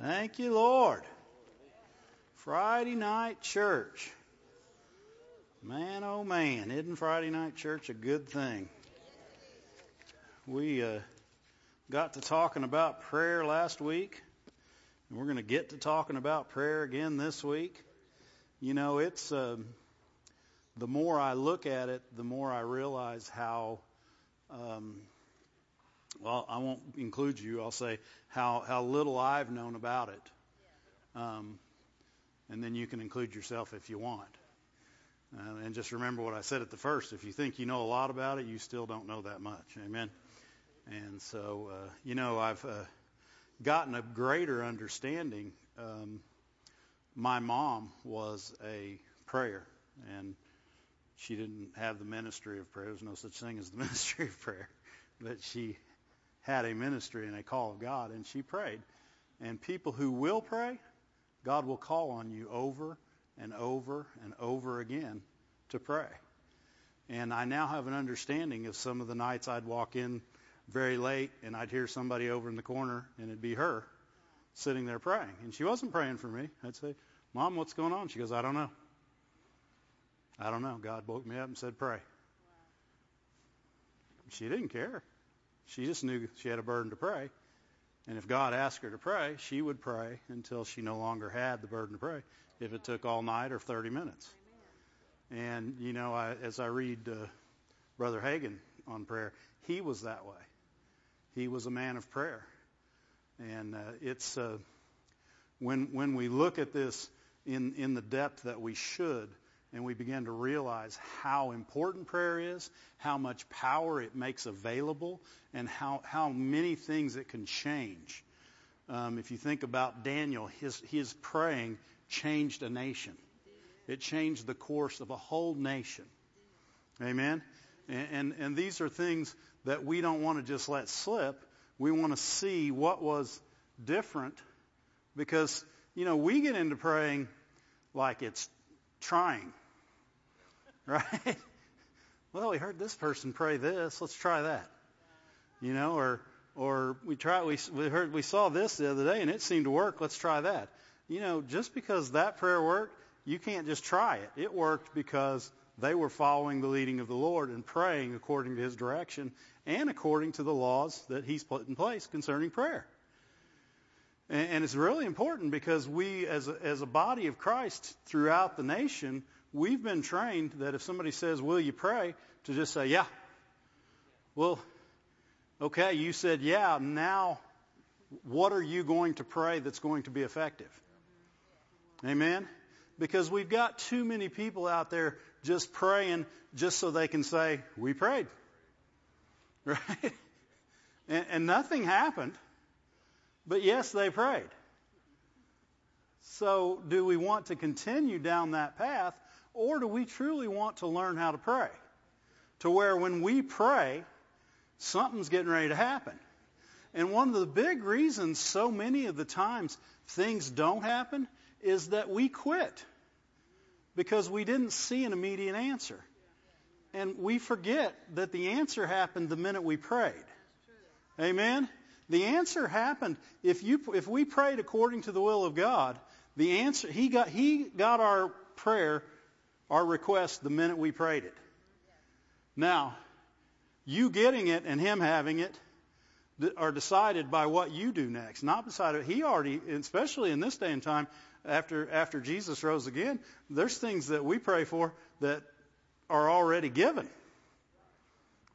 Thank you, Lord. Friday night church. Man, oh man, isn't Friday night church a good thing? We uh, got to talking about prayer last week, and we're going to get to talking about prayer again this week. You know, it's uh, the more I look at it, the more I realize how. Um, well, I won't include you. I'll say how how little I've known about it, um, and then you can include yourself if you want. Uh, and just remember what I said at the first. If you think you know a lot about it, you still don't know that much. Amen. And so, uh, you know, I've uh, gotten a greater understanding. Um, my mom was a prayer, and she didn't have the ministry of prayer. There's no such thing as the ministry of prayer, but she had a ministry and a call of God, and she prayed. And people who will pray, God will call on you over and over and over again to pray. And I now have an understanding of some of the nights I'd walk in very late and I'd hear somebody over in the corner and it'd be her sitting there praying. And she wasn't praying for me. I'd say, Mom, what's going on? She goes, I don't know. I don't know. God woke me up and said, pray. She didn't care. She just knew she had a burden to pray. And if God asked her to pray, she would pray until she no longer had the burden to pray, if it took all night or 30 minutes. And, you know, I, as I read uh, Brother Hagin on prayer, he was that way. He was a man of prayer. And uh, it's uh, when, when we look at this in, in the depth that we should, and we begin to realize how important prayer is, how much power it makes available, and how, how many things it can change. Um, if you think about Daniel, his, his praying changed a nation. It changed the course of a whole nation. Amen? And, and, and these are things that we don't want to just let slip. We want to see what was different because, you know, we get into praying like it's trying. Right? Well, we heard this person pray this. Let's try that. You know, or or we try we we heard we saw this the other day and it seemed to work. Let's try that. You know, just because that prayer worked, you can't just try it. It worked because they were following the leading of the Lord and praying according to His direction and according to the laws that He's put in place concerning prayer. And, and it's really important because we, as a, as a body of Christ throughout the nation, we've been trained that if somebody says, will you pray, to just say, yeah. Well, okay, you said yeah, now what are you going to pray that's going to be effective? Amen? Because we've got too many people out there just praying just so they can say, we prayed. Right? And, and nothing happened. But yes, they prayed. So do we want to continue down that path or do we truly want to learn how to pray? To where when we pray, something's getting ready to happen. And one of the big reasons so many of the times things don't happen is that we quit because we didn't see an immediate answer. And we forget that the answer happened the minute we prayed. Amen? The answer happened if you if we prayed according to the will of God, the answer he got he got our prayer, our request the minute we prayed it. Now, you getting it and him having it are decided by what you do next, not decided. He already, especially in this day and time, after after Jesus rose again, there's things that we pray for that are already given.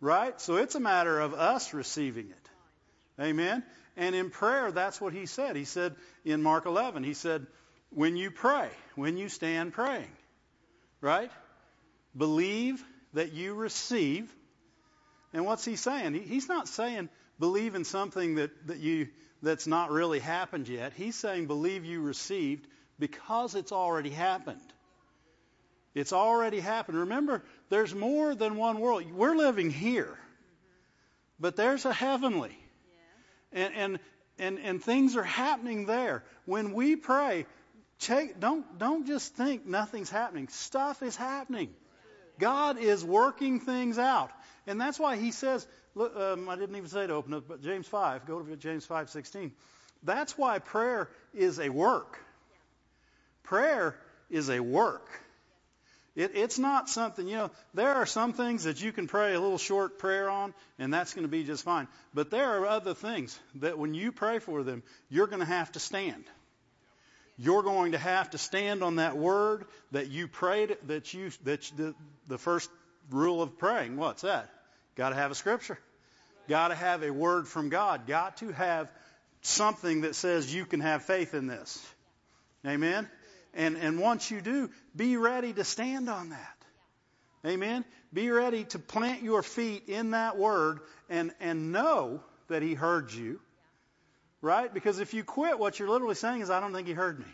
Right? So it's a matter of us receiving it. Amen. And in prayer, that's what he said. He said in Mark 11, he said, when you pray, when you stand praying, right? Believe that you receive. And what's he saying? he's not saying believe in something that, that you that's not really happened yet. He's saying believe you received because it's already happened. It's already happened. Remember, there's more than one world. We're living here, but there's a heavenly. And, and, and, and things are happening there. When we pray, check, don't, don't just think nothing's happening. Stuff is happening. God is working things out. And that's why he says, look, um, I didn't even say to open up, but James 5, go to James 5, 16. That's why prayer is a work. Prayer is a work. It, it's not something, you know, there are some things that you can pray a little short prayer on, and that's going to be just fine. But there are other things that when you pray for them, you're going to have to stand. You're going to have to stand on that word that you prayed, that you, that you, the, the first rule of praying. What's that? Got to have a scripture. Got to have a word from God. Got to have something that says you can have faith in this. Amen? And, and once you do, be ready to stand on that. Amen? Be ready to plant your feet in that word and, and know that he heard you. Right? Because if you quit, what you're literally saying is, I don't think he heard me.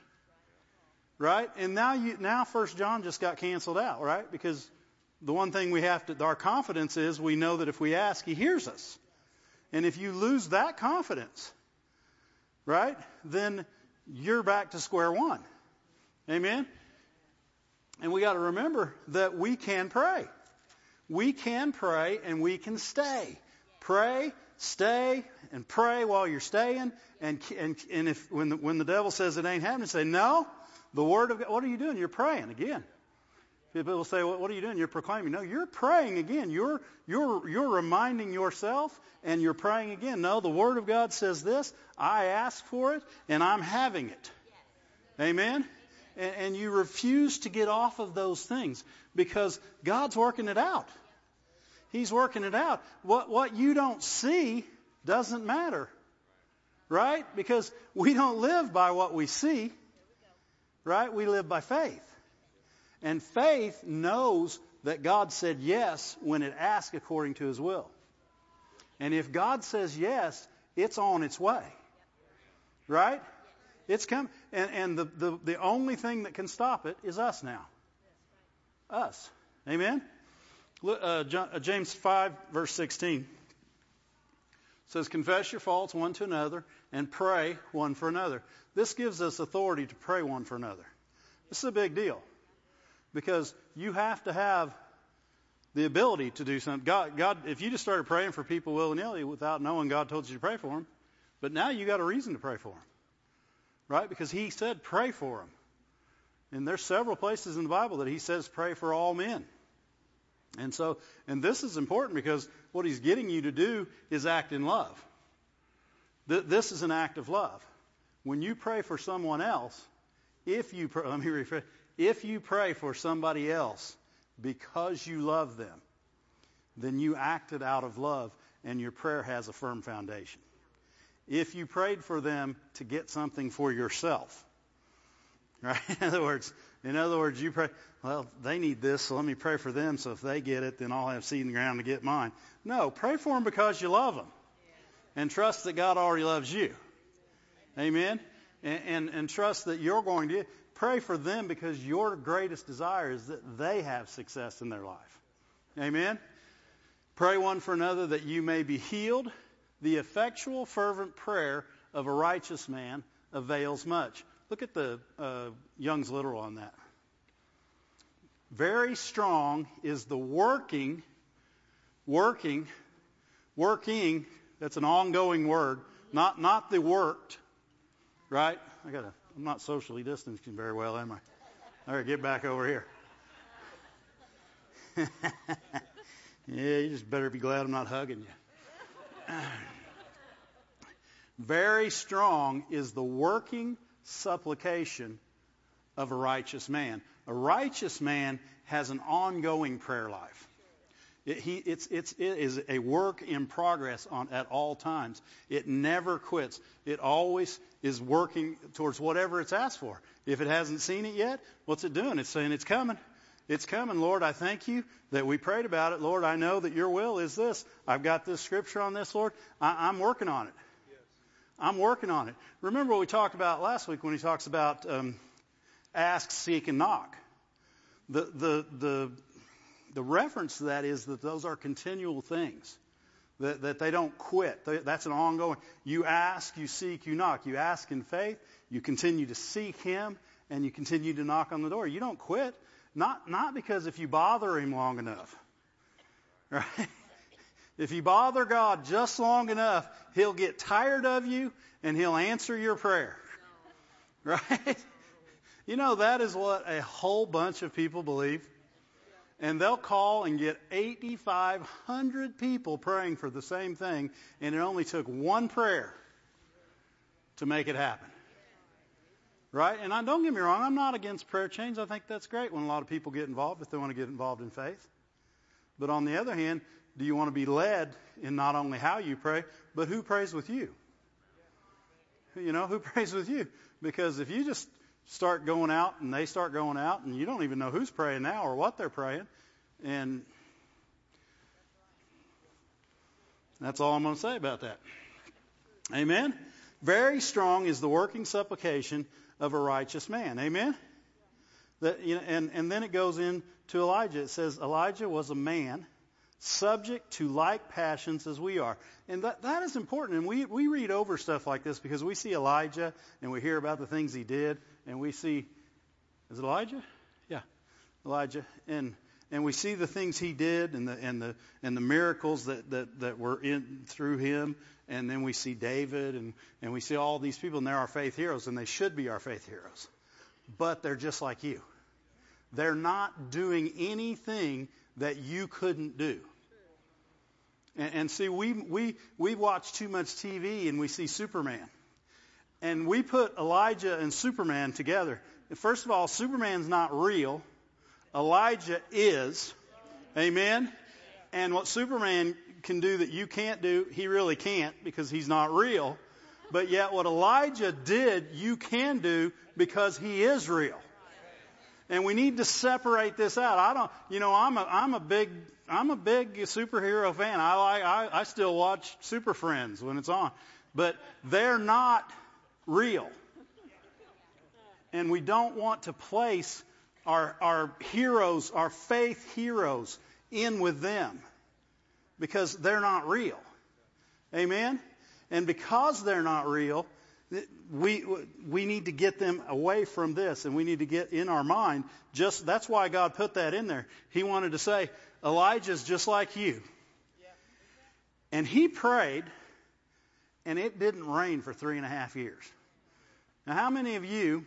Right? And now you, now First John just got canceled out, right? Because the one thing we have to, our confidence is we know that if we ask, he hears us. And if you lose that confidence, right, then you're back to square one. Amen? And we got to remember that we can pray. We can pray and we can stay. Pray, stay, and pray while you're staying. And, and, and if, when the, when the devil says it ain't happening, say, no, the word of God, what are you doing? You're praying again. People will say, well, what are you doing? You're proclaiming. No, you're praying again. You're, you're, you're reminding yourself and you're praying again. No, the Word of God says this. I ask for it and I'm having it. Amen? and, and you refuse to get off of those things because God's working it out. He's working it out. What, what you don't see doesn't matter. Right? Because we don't live by what we see. Right? We live by faith. And faith knows that God said yes when it asked according to his will. And if God says yes, it's on its way. Right? It's come, and, and the, the, the only thing that can stop it is us now. Us. Amen? Uh, uh, James 5, verse 16 says, Confess your faults one to another and pray one for another. This gives us authority to pray one for another. This is a big deal because you have to have the ability to do something. God, God, if you just started praying for people willy nilly without knowing God told you to pray for them, but now you got a reason to pray for them right? Because he said, pray for them. And there's several places in the Bible that he says, pray for all men. And so, and this is important because what he's getting you to do is act in love. Th- this is an act of love. When you pray for someone else, if you pray, let me rephrase, if you pray for somebody else because you love them, then you acted out of love and your prayer has a firm foundation if you prayed for them to get something for yourself. Right? In other words, in other words, you pray, well, they need this, so let me pray for them, so if they get it, then I'll have seed in the ground to get mine. No, pray for them because you love them. And trust that God already loves you. Amen? And, and, and trust that you're going to pray for them because your greatest desire is that they have success in their life. Amen? Pray one for another that you may be healed the effectual, fervent prayer of a righteous man avails much. Look at the uh, Young's literal on that. Very strong is the working, working, working. That's an ongoing word, not not the worked, right? I got I'm not socially distancing very well, am I? All right, get back over here. yeah, you just better be glad I'm not hugging you. Very strong is the working supplication of a righteous man. A righteous man has an ongoing prayer life. It, he, it's, it's, it is a work in progress on, at all times. It never quits. It always is working towards whatever it's asked for. If it hasn't seen it yet, what's it doing? It's saying it's coming. It's coming. Lord, I thank you that we prayed about it. Lord, I know that your will is this. I've got this scripture on this, Lord. I, I'm working on it. I'm working on it. Remember what we talked about last week when he talks about um, ask, seek, and knock. The, the, the, the reference to that is that those are continual things, that, that they don't quit. That's an ongoing. You ask, you seek, you knock. You ask in faith, you continue to seek Him, and you continue to knock on the door. You don't quit. Not, not because if you bother Him long enough, right? If you bother God just long enough, He'll get tired of you and He'll answer your prayer. Right? You know, that is what a whole bunch of people believe. And they'll call and get 8,500 people praying for the same thing, and it only took one prayer to make it happen. Right? And I, don't get me wrong, I'm not against prayer chains. I think that's great when a lot of people get involved if they want to get involved in faith. But on the other hand, do you want to be led in not only how you pray, but who prays with you? You know, who prays with you? Because if you just start going out and they start going out and you don't even know who's praying now or what they're praying, and that's all I'm going to say about that. Amen? Very strong is the working supplication of a righteous man. Amen? That, you know, and, and then it goes into Elijah. It says Elijah was a man subject to like passions as we are. And that, that is important. And we, we read over stuff like this because we see Elijah and we hear about the things he did. And we see, is it Elijah? Yeah, Elijah. And, and we see the things he did and the, and the, and the miracles that, that, that were in through him. And then we see David and, and we see all these people and they're our faith heroes and they should be our faith heroes. But they're just like you. They're not doing anything that you couldn't do. And, and see, we, we, we watch too much TV and we see Superman. And we put Elijah and Superman together. First of all, Superman's not real. Elijah is. Amen? And what Superman can do that you can't do, he really can't because he's not real. But yet what Elijah did, you can do because he is real. And we need to separate this out. I don't, you know, I'm a, I'm a big, I'm a big superhero fan. I like, I, I still watch Super Friends when it's on, but they're not real. And we don't want to place our, our heroes, our faith heroes in with them because they're not real. Amen? And because they're not real, we we need to get them away from this and we need to get in our mind just that's why God put that in there. He wanted to say Elijah's just like you. And he prayed and it didn't rain for three and a half years. Now how many of you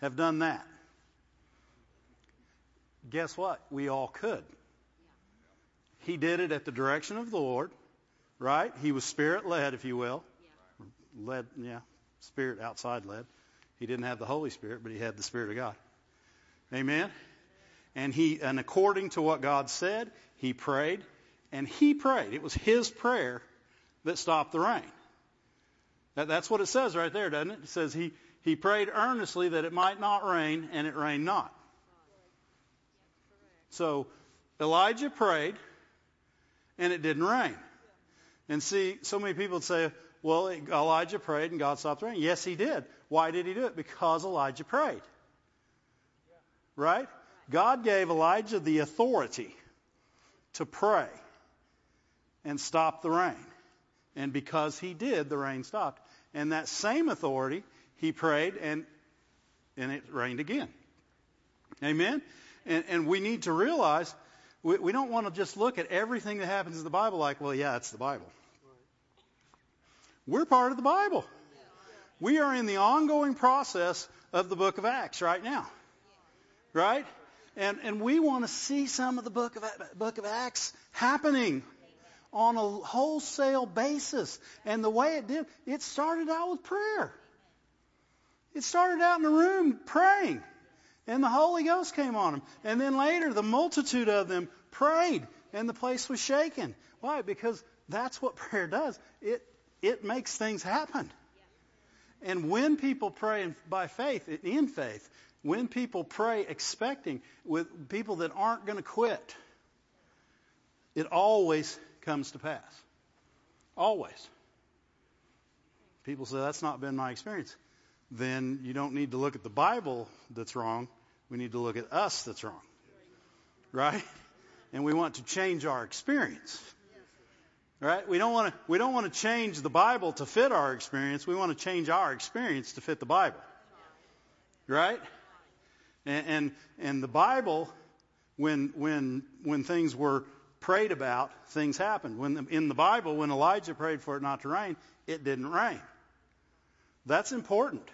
have done that? Guess what? We all could. He did it at the direction of the Lord, right? He was spirit led, if you will led, yeah, spirit outside led. He didn't have the Holy Spirit, but he had the Spirit of God. Amen. And he, and according to what God said, he prayed, and he prayed. It was his prayer that stopped the rain. That, that's what it says right there, doesn't it? It says he, he prayed earnestly that it might not rain, and it rained not. So Elijah prayed, and it didn't rain. And see, so many people say, well, Elijah prayed and God stopped raining. Yes, he did. Why did he do it? Because Elijah prayed. Right? God gave Elijah the authority to pray and stop the rain. And because he did, the rain stopped. And that same authority, he prayed and, and it rained again. Amen? And, and we need to realize we, we don't want to just look at everything that happens in the Bible like, well, yeah, it's the Bible. We're part of the Bible. We are in the ongoing process of the book of Acts right now. Right? And, and we want to see some of the book of, book of Acts happening on a wholesale basis. And the way it did, it started out with prayer. It started out in the room praying. And the Holy Ghost came on them. And then later, the multitude of them prayed, and the place was shaken. Why? Because that's what prayer does. It it makes things happen. And when people pray by faith, in faith, when people pray expecting with people that aren't going to quit, it always comes to pass. Always. People say that's not been my experience. Then you don't need to look at the Bible that's wrong. We need to look at us that's wrong. Right? And we want to change our experience. Right? We don't want to we don't want to change the Bible to fit our experience. We want to change our experience to fit the Bible. Right? And and, and the Bible when when when things were prayed about, things happened. When in the Bible, when Elijah prayed for it not to rain, it didn't rain. That's important.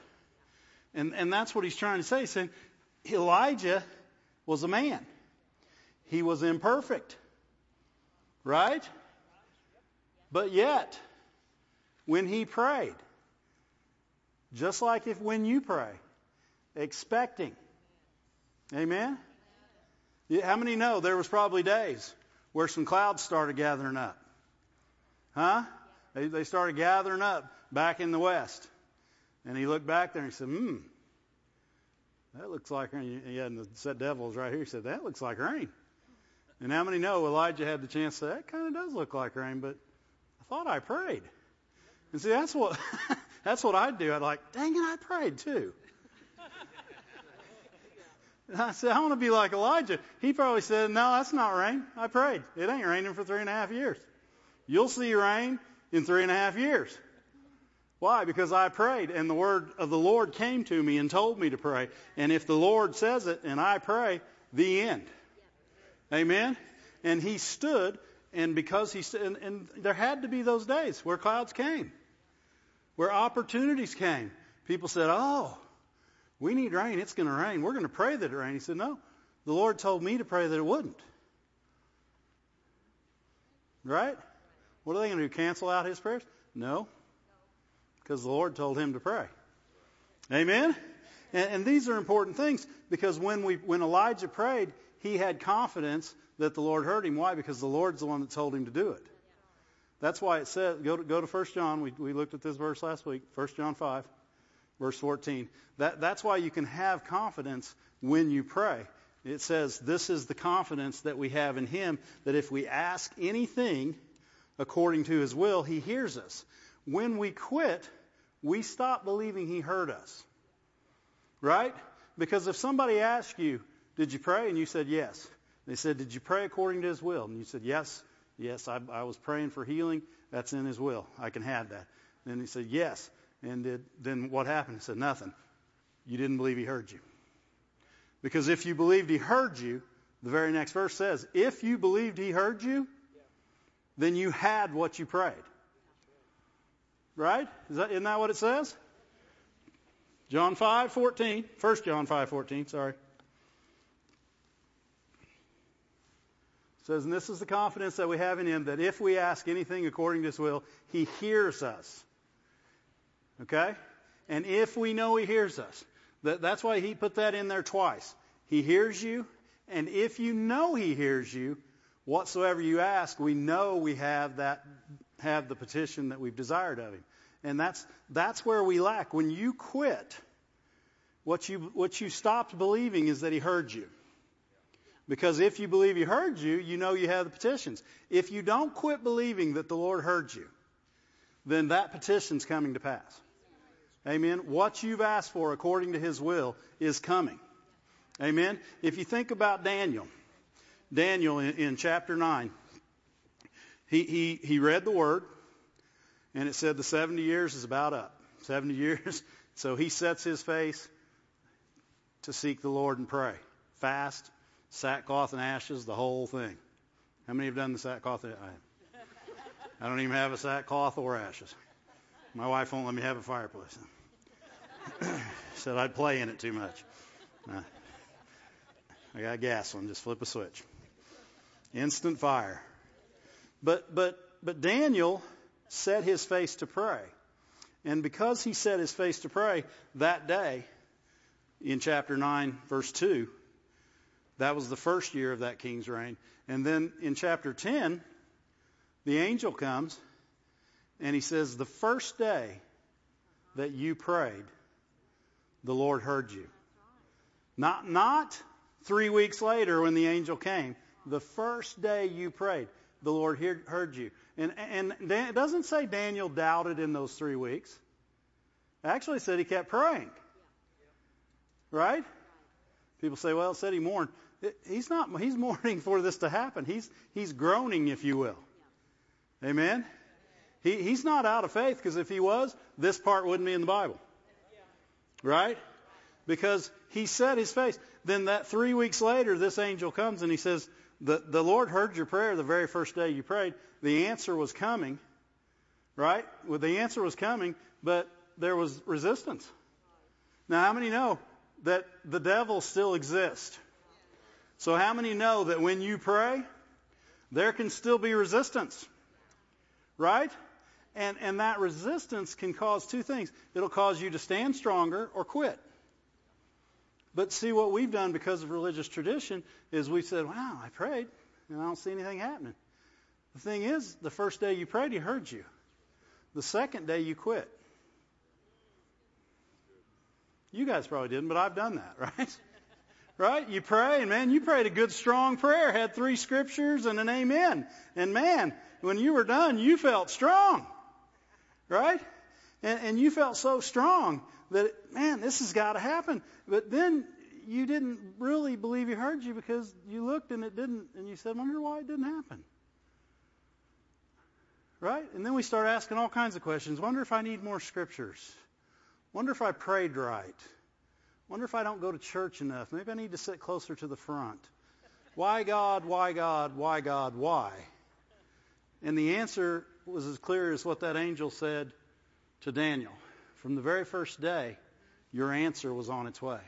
And, and that's what he's trying to say. He's saying Elijah was a man. He was imperfect. Right? But yet, when he prayed, just like if when you pray, expecting. Amen? How many know there was probably days where some clouds started gathering up? Huh? They, they started gathering up back in the west. And he looked back there and he said, hmm, that looks like rain. He had the set devils right here. He said, that looks like rain. And how many know Elijah had the chance to say, that kind of does look like rain, but thought I prayed. And see, that's what, that's what I'd do. I'd like, dang it, I prayed too. And I said, I want to be like Elijah. He probably said, no, that's not rain. I prayed. It ain't raining for three and a half years. You'll see rain in three and a half years. Why? Because I prayed and the word of the Lord came to me and told me to pray. And if the Lord says it and I pray, the end. Amen? And he stood and because he and, and there had to be those days where clouds came, where opportunities came. People said, oh, we need rain. It's going to rain. We're going to pray that it rain. He said, no, the Lord told me to pray that it wouldn't. Right? What are they going to do? Cancel out his prayers? No because the Lord told him to pray. Amen? And, and, these are important things because when, we, when Elijah prayed, he had confidence that the Lord heard him. Why? Because the Lord's the one that told him to do it. That's why it says, go to, go to 1 John. We, we looked at this verse last week, 1 John 5, verse 14. That, that's why you can have confidence when you pray. It says, this is the confidence that we have in him, that if we ask anything according to his will, he hears us. When we quit, we stop believing he heard us. Right? Because if somebody asked you, did you pray? And you said yes. They said, did you pray according to his will? And you said, yes. Yes, I, I was praying for healing. That's in his will. I can have that. And he said, yes. And did, then what happened? He said, nothing. You didn't believe he heard you. Because if you believed he heard you, the very next verse says, if you believed he heard you, then you had what you prayed. Right? Is that, isn't that what it says? John 5, 14. 1 John 5, 14, sorry. Says, and this is the confidence that we have in him, that if we ask anything according to his will, he hears us. Okay? And if we know he hears us, that, that's why he put that in there twice. He hears you, and if you know he hears you, whatsoever you ask, we know we have that have the petition that we've desired of him. And that's that's where we lack. When you quit, what you what you stopped believing is that he heard you. Because if you believe he heard you, you know you have the petitions. If you don't quit believing that the Lord heard you, then that petition's coming to pass. Amen. What you've asked for according to his will is coming. Amen. If you think about Daniel, Daniel in, in chapter 9, he, he, he read the word, and it said the 70 years is about up. 70 years. So he sets his face to seek the Lord and pray. Fast, sackcloth and ashes, the whole thing. How many have done the sackcloth? I, I don't even have a sackcloth or ashes. My wife won't let me have a fireplace. Said I'd play in it too much. Uh, I got a gas one. Just flip a switch. Instant fire. But but but Daniel set his face to pray. And because he set his face to pray that day in chapter 9 verse 2, that was the first year of that king's reign. And then in chapter 10, the angel comes and he says, the first day that you prayed, the Lord heard you. Not, not three weeks later when the angel came. The first day you prayed the Lord heard you. And, and it doesn't say Daniel doubted in those three weeks. It actually said he kept praying. Right? People say, well, it said he mourned. He's not, he's mourning for this to happen. He's, he's groaning, if you will. Amen? He, he's not out of faith because if he was, this part wouldn't be in the Bible. Right? Because he set his face. Then that three weeks later, this angel comes and he says, The, the Lord heard your prayer the very first day you prayed. The answer was coming, right? Well, the answer was coming, but there was resistance. Now, how many know that the devil still exists? So how many know that when you pray, there can still be resistance? Right? And, and that resistance can cause two things. It'll cause you to stand stronger or quit. But see, what we've done because of religious tradition is we said, wow, I prayed, and I don't see anything happening. The thing is, the first day you prayed, he heard you. The second day you quit. You guys probably didn't, but I've done that, right? right? You pray, and man, you prayed a good, strong prayer, had three scriptures and an amen. And man, when you were done, you felt strong, right? And, and you felt so strong that, man, this has got to happen. But then you didn't really believe he heard you because you looked and it didn't, and you said, wonder why it didn't happen. Right? And then we start asking all kinds of questions. Wonder if I need more scriptures. Wonder if I prayed right. Wonder if I don't go to church enough. Maybe I need to sit closer to the front. Why God? Why God? Why God? Why? And the answer was as clear as what that angel said to Daniel. From the very first day, your answer was on its way.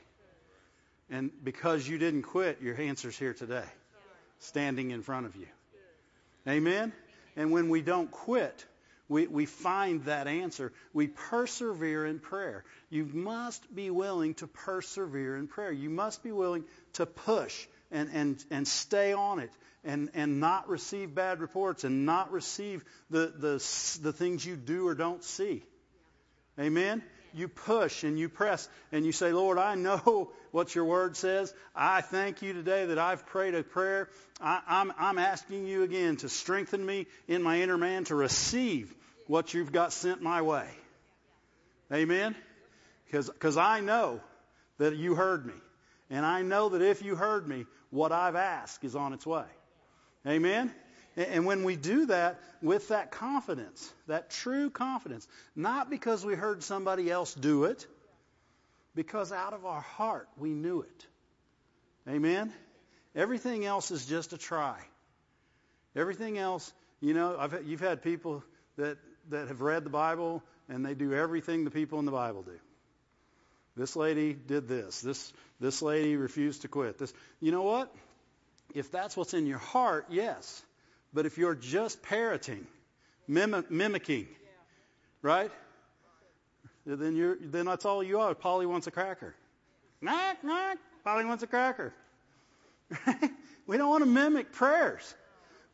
And because you didn't quit, your answer's here today, standing in front of you. Amen? And when we don't quit, we, we find that answer. We persevere in prayer. You must be willing to persevere in prayer. You must be willing to push and, and, and stay on it and, and not receive bad reports and not receive the, the, the things you do or don't see. Amen? You push and you press and you say, Lord, I know what your word says. I thank you today that I've prayed a prayer. I, I'm, I'm asking you again to strengthen me in my inner man to receive what you've got sent my way. Amen? Because I know that you heard me. And I know that if you heard me, what I've asked is on its way. Amen? And when we do that with that confidence, that true confidence, not because we heard somebody else do it, because out of our heart we knew it. Amen? Everything else is just a try. Everything else, you know, I've, you've had people that, that have read the Bible and they do everything the people in the Bible do. This lady did this. This, this lady refused to quit. This, you know what? If that's what's in your heart, yes. But if you're just parroting, mim- mimicking, right? Then you're then that's all you are. Polly wants a cracker. Knock, knock. Polly wants a cracker. we don't want to mimic prayers.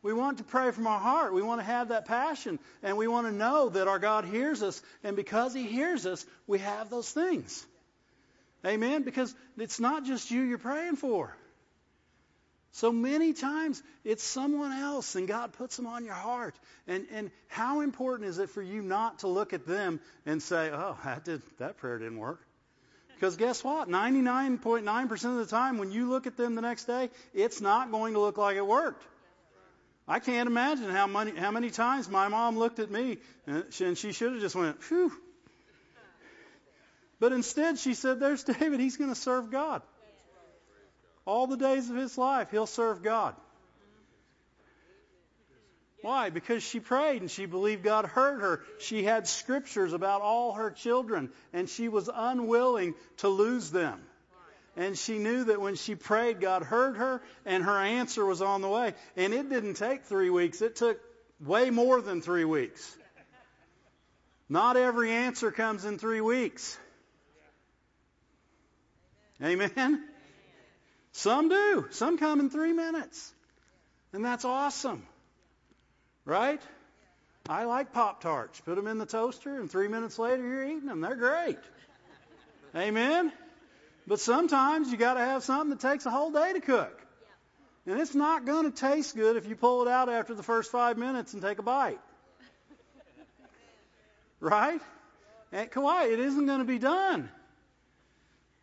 We want to pray from our heart. We want to have that passion. And we want to know that our God hears us. And because He hears us, we have those things. Amen? Because it's not just you you're praying for. So many times it's someone else and God puts them on your heart. And, and how important is it for you not to look at them and say, oh, that, did, that prayer didn't work? Because guess what? 99.9% of the time when you look at them the next day, it's not going to look like it worked. I can't imagine how many, how many times my mom looked at me and she, and she should have just went, phew. But instead she said, there's David, he's going to serve God. All the days of his life, he'll serve God. Why? Because she prayed and she believed God heard her. She had scriptures about all her children and she was unwilling to lose them. And she knew that when she prayed, God heard her and her answer was on the way. And it didn't take three weeks. It took way more than three weeks. Not every answer comes in three weeks. Amen? Some do. Some come in three minutes. And that's awesome. Right? I like Pop Tarts. Put them in the toaster, and three minutes later, you're eating them. They're great. Amen? But sometimes you got to have something that takes a whole day to cook. And it's not going to taste good if you pull it out after the first five minutes and take a bite. Right? And Kauai, it isn't going to be done.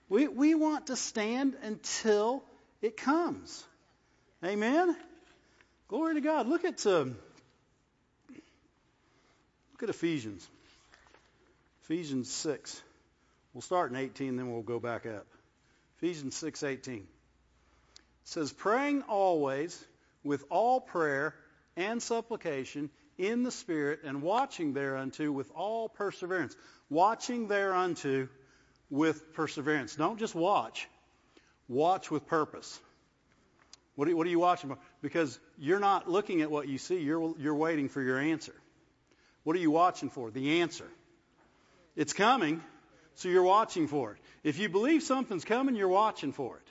We, we want to stand until it comes. Amen? Glory to God. Look at, uh, look at Ephesians. Ephesians 6. We'll start in 18, then we'll go back up. Ephesians 6:18. It says, "Praying always with all prayer and supplication in the Spirit, and watching thereunto with all perseverance. Watching thereunto with perseverance. Don't just watch. Watch with purpose. What are, what are you watching? Because you're not looking at what you see. You're, you're waiting for your answer. What are you watching for? The answer. It's coming, so you're watching for it. If you believe something's coming, you're watching for it.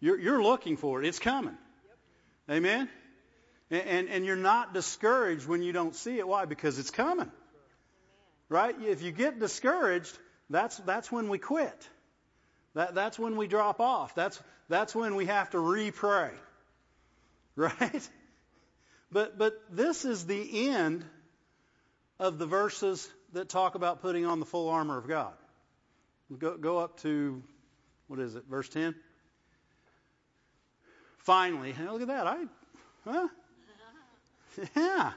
You're, you're looking for it. It's coming. Amen? And, and, and you're not discouraged when you don't see it. Why? Because it's coming. Right? If you get discouraged, that's, that's when we quit. That, that's when we drop off. That's, that's when we have to re-pray. Right? But, but this is the end of the verses that talk about putting on the full armor of God. Go, go up to, what is it, verse 10? Finally, hey, look at that. I, huh? Yeah.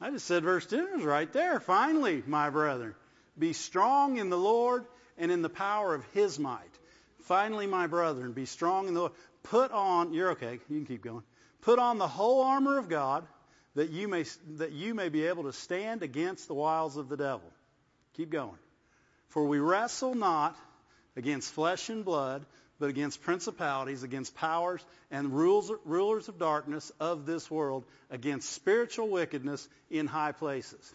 I just said verse 10 was right there. Finally, my brethren, be strong in the Lord and in the power of his might. Finally, my brethren, be strong in the Lord. Put on, you're okay, you can keep going. Put on the whole armor of God that you may, that you may be able to stand against the wiles of the devil. Keep going. For we wrestle not against flesh and blood, but against principalities, against powers and rules, rulers of darkness of this world, against spiritual wickedness in high places.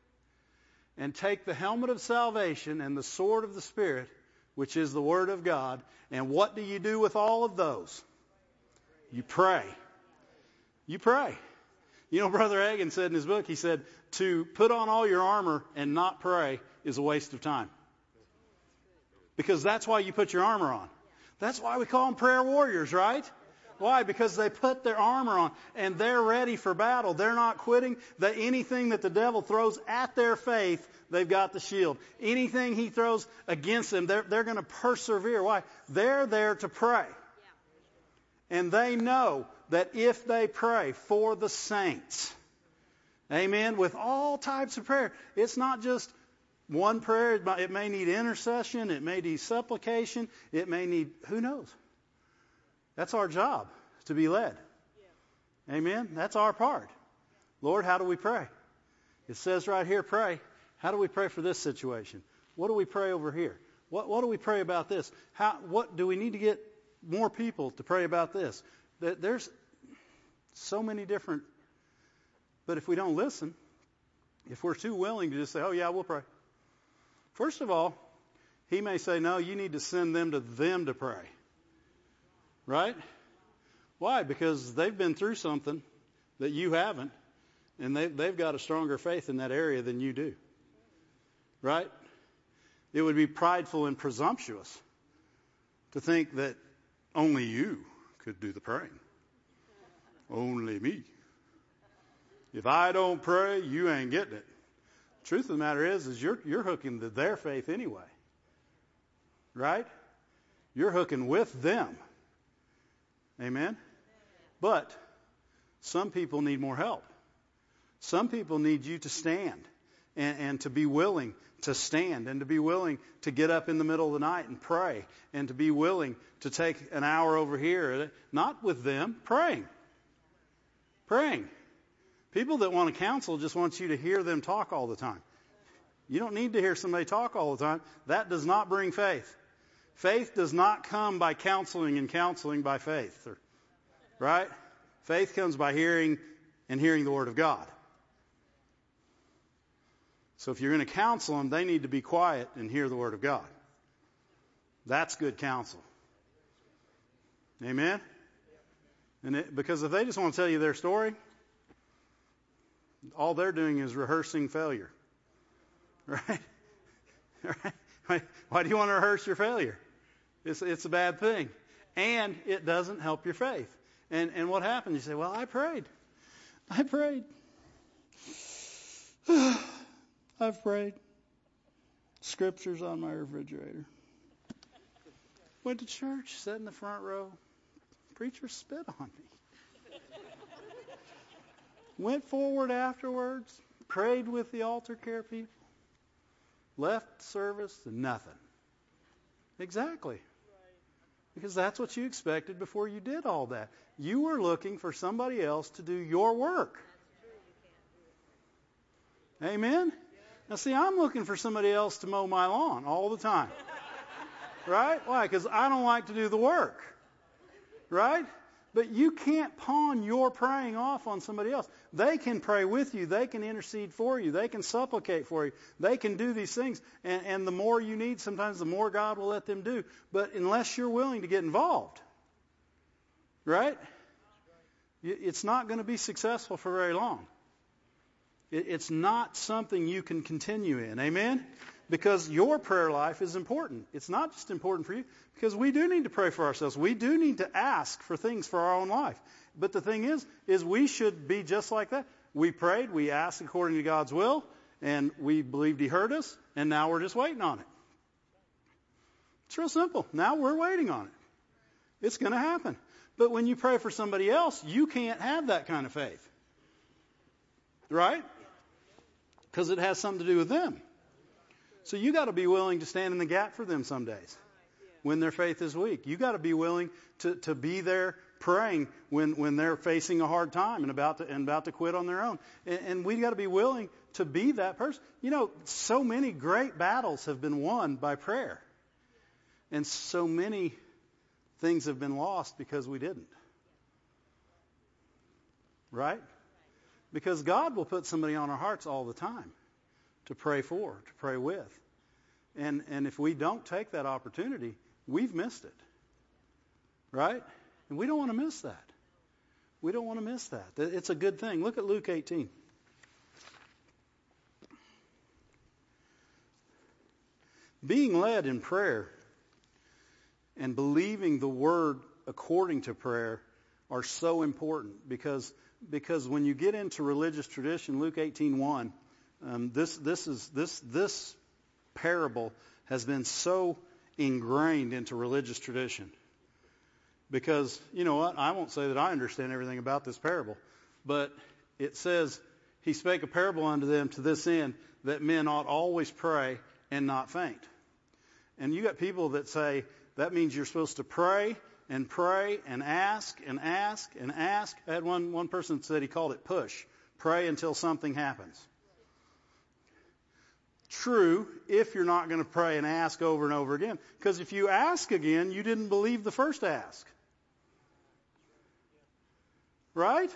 and take the helmet of salvation and the sword of the Spirit, which is the Word of God. And what do you do with all of those? You pray. You pray. You know, Brother Hagin said in his book, he said, to put on all your armor and not pray is a waste of time. Because that's why you put your armor on. That's why we call them prayer warriors, right? Why? Because they put their armor on and they're ready for battle. They're not quitting. That anything that the devil throws at their faith, they've got the shield. Anything he throws against them, they're, they're going to persevere. Why? They're there to pray. And they know that if they pray for the saints, amen, with all types of prayer, it's not just one prayer. It may need intercession. It may need supplication. It may need, who knows? That's our job, to be led. Yeah. Amen? That's our part. Lord, how do we pray? It says right here, pray. How do we pray for this situation? What do we pray over here? What, what do we pray about this? How, what do we need to get more people to pray about this? There's so many different, but if we don't listen, if we're too willing to just say, oh yeah, we'll pray. First of all, he may say, no, you need to send them to them to pray. Right? Why? Because they've been through something that you haven't, and they, they've got a stronger faith in that area than you do. Right? It would be prideful and presumptuous to think that only you could do the praying. Only me. If I don't pray, you ain't getting it. Truth of the matter is, is you're, you're hooking to their faith anyway. Right? You're hooking with them. Amen? But some people need more help. Some people need you to stand and, and, to be willing to stand and to be willing to get up in the middle of the night and pray and to be willing to take an hour over here, not with them, praying. Praying. People that want to counsel just want you to hear them talk all the time. You don't need to hear somebody talk all the time. That does not bring faith. Faith does not come by counseling and counseling by faith. Right? Faith comes by hearing and hearing the Word of God. So if you're going to counsel them, they need to be quiet and hear the Word of God. That's good counsel. Amen? And it, because if they just want to tell you their story, all they're doing is rehearsing failure. Right? right? Why do you want to rehearse your failure? It's, it's a bad thing. And it doesn't help your faith. And, and what happens? You say, well, I prayed. I prayed. I've prayed. Scriptures on my refrigerator. Went to church, sat in the front row. Preacher spit on me. Went forward afterwards, prayed with the altar care people. Left service, nothing. Exactly. Because that's what you expected before you did all that. You were looking for somebody else to do your work. Amen? Now, see, I'm looking for somebody else to mow my lawn all the time. Right? Why? Because I don't like to do the work. Right? But you can't pawn your praying off on somebody else. They can pray with you. They can intercede for you. They can supplicate for you. They can do these things. And, and the more you need, sometimes the more God will let them do. But unless you're willing to get involved, right? It's not going to be successful for very long. It's not something you can continue in. Amen? Because your prayer life is important. It's not just important for you because we do need to pray for ourselves. We do need to ask for things for our own life. But the thing is, is we should be just like that. We prayed, we asked according to God's will, and we believed He heard us, and now we're just waiting on it. It's real simple. Now we're waiting on it. It's going to happen. But when you pray for somebody else, you can't have that kind of faith. Right? Because it has something to do with them. So you got to be willing to stand in the gap for them some days when their faith is weak. You got to be willing to, to be there praying when, when they're facing a hard time and about to, and about to quit on their own. And, and we got to be willing to be that person. You know, so many great battles have been won by prayer. And so many things have been lost because we didn't. Right? Because God will put somebody on our hearts all the time to pray for, to pray with. And, and if we don't take that opportunity, we've missed it. Right? And we don't want to miss that. We don't want to miss that. It's a good thing. Look at Luke 18. Being led in prayer and believing the word according to prayer are so important because because when you get into religious tradition, Luke 18:1, um, this, this, is, this, this parable has been so ingrained into religious tradition. Because, you know what, I won't say that I understand everything about this parable, but it says, He spake a parable unto them to this end, that men ought always pray and not faint. And you got people that say, that means you're supposed to pray and pray and ask and ask and ask. I had one, one person said he called it push. Pray until something happens true if you're not going to pray and ask over and over again. Because if you ask again, you didn't believe the first ask. Right?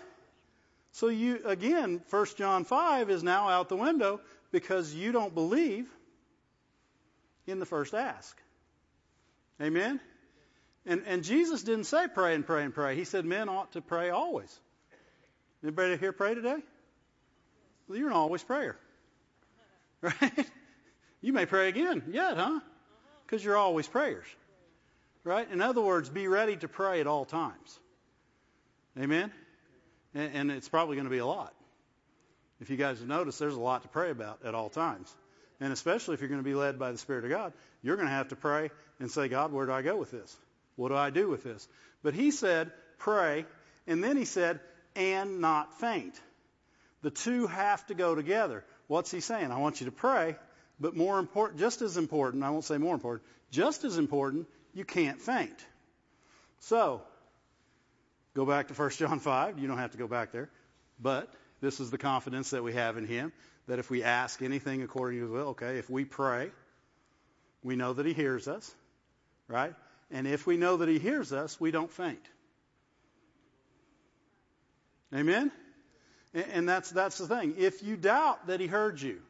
So you again, 1 John 5 is now out the window because you don't believe in the first ask. Amen? And, and Jesus didn't say pray and pray and pray. He said men ought to pray always. Anybody here pray today? Well, you're an always prayer. Right? You may pray again yet, huh? Because you're always prayers. Right? In other words, be ready to pray at all times. Amen? And, and it's probably going to be a lot. If you guys have noticed, there's a lot to pray about at all times. And especially if you're going to be led by the Spirit of God, you're going to have to pray and say, God, where do I go with this? What do I do with this? But he said, pray. And then he said, and not faint. The two have to go together. What's he saying? I want you to pray, but more important, just as important, I won't say more important, just as important, you can't faint. So, go back to 1 John 5. You don't have to go back there. But this is the confidence that we have in him that if we ask anything according to his will, okay, if we pray, we know that he hears us, right? And if we know that he hears us, we don't faint. Amen? And that's, that's the thing. If you doubt that he heard you,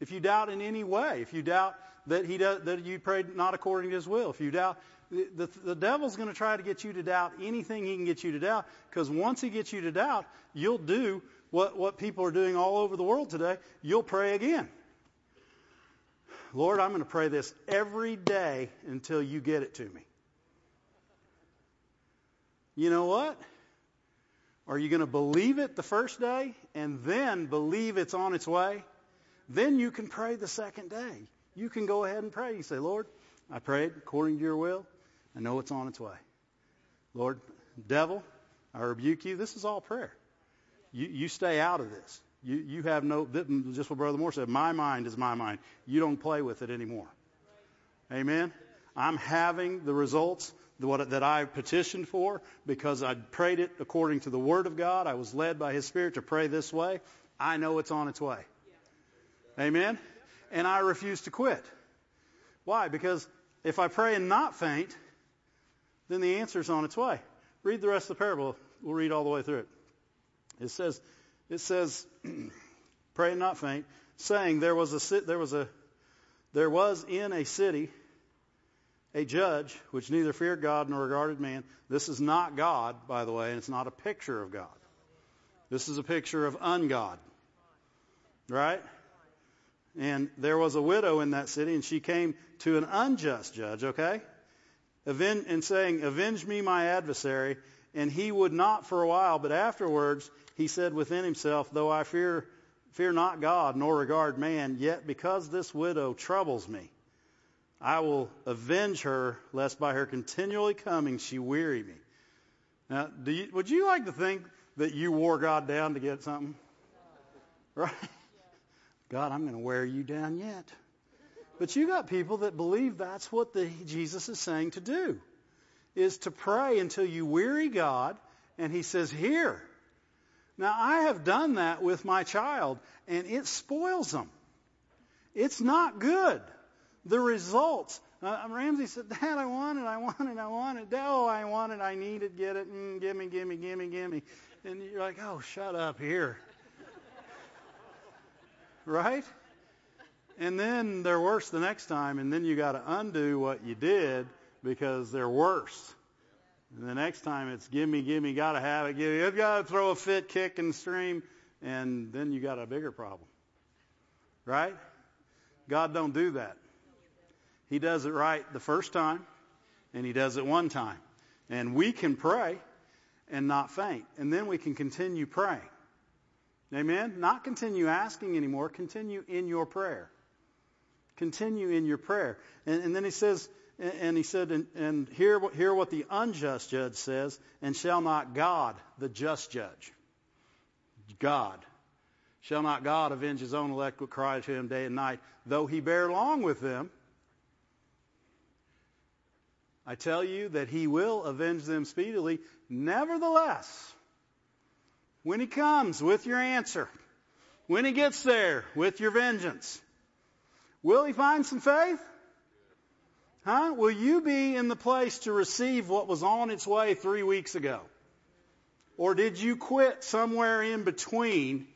if you doubt in any way, if you doubt that he does, that you prayed not according to his will, if you doubt, the, the, the devil's going to try to get you to doubt anything he can get you to doubt, because once he gets you to doubt, you'll do what, what people are doing all over the world today. You'll pray again. Lord, I'm going to pray this every day until you get it to me. You know what? Are you going to believe it the first day and then believe it's on its way? Then you can pray the second day. You can go ahead and pray. You say, Lord, I prayed according to your will. I know it's on its way. Lord, devil, I rebuke you. This is all prayer. You, you stay out of this. You, you have no, just what Brother Moore said, my mind is my mind. You don't play with it anymore. Amen? I'm having the results that I petitioned for because I prayed it according to the Word of God. I was led by His Spirit to pray this way. I know it's on its way. Amen? And I refuse to quit. Why? Because if I pray and not faint, then the answer is on its way. Read the rest of the parable. We'll read all the way through it. It says, it says, pray and not faint, saying there was a there was a there was in a city a judge which neither feared God nor regarded man. This is not God, by the way, and it's not a picture of God. This is a picture of ungod. Right? And there was a widow in that city, and she came to an unjust judge, okay? And saying, Avenge me my adversary. And he would not for a while, but afterwards he said within himself, Though I fear, fear not God nor regard man, yet because this widow troubles me, I will avenge her, lest by her continually coming she weary me. Now, you, would you like to think that you wore God down to get something? Right? God, I'm going to wear you down yet. But you got people that believe that's what the, Jesus is saying to do, is to pray until you weary God, and He says, "Here." Now, I have done that with my child, and it spoils them. It's not good the results. Uh, Ramsey said, Dad, I want it, I want it, I want it. Oh, I want it, I need it, get it, mm, gimme, gimme, gimme, gimme. And you're like, oh, shut up here. right? And then they're worse the next time, and then you got to undo what you did because they're worse. And the next time it's gimme, gimme, gotta have it, gimme. You've got to throw a fit, kick, and stream, and then you got a bigger problem. Right? God don't do that. He does it right the first time, and He does it one time. And we can pray and not faint. And then we can continue praying. Amen? Not continue asking anymore. Continue in your prayer. Continue in your prayer. And, and then he says, and he said, and, and hear, hear what the unjust judge says, and shall not God, the just judge, God, shall not God avenge his own elect which cry to him day and night, though he bear long with them, I tell you that he will avenge them speedily. Nevertheless, when he comes with your answer, when he gets there with your vengeance, will he find some faith? Huh? Will you be in the place to receive what was on its way three weeks ago? Or did you quit somewhere in between?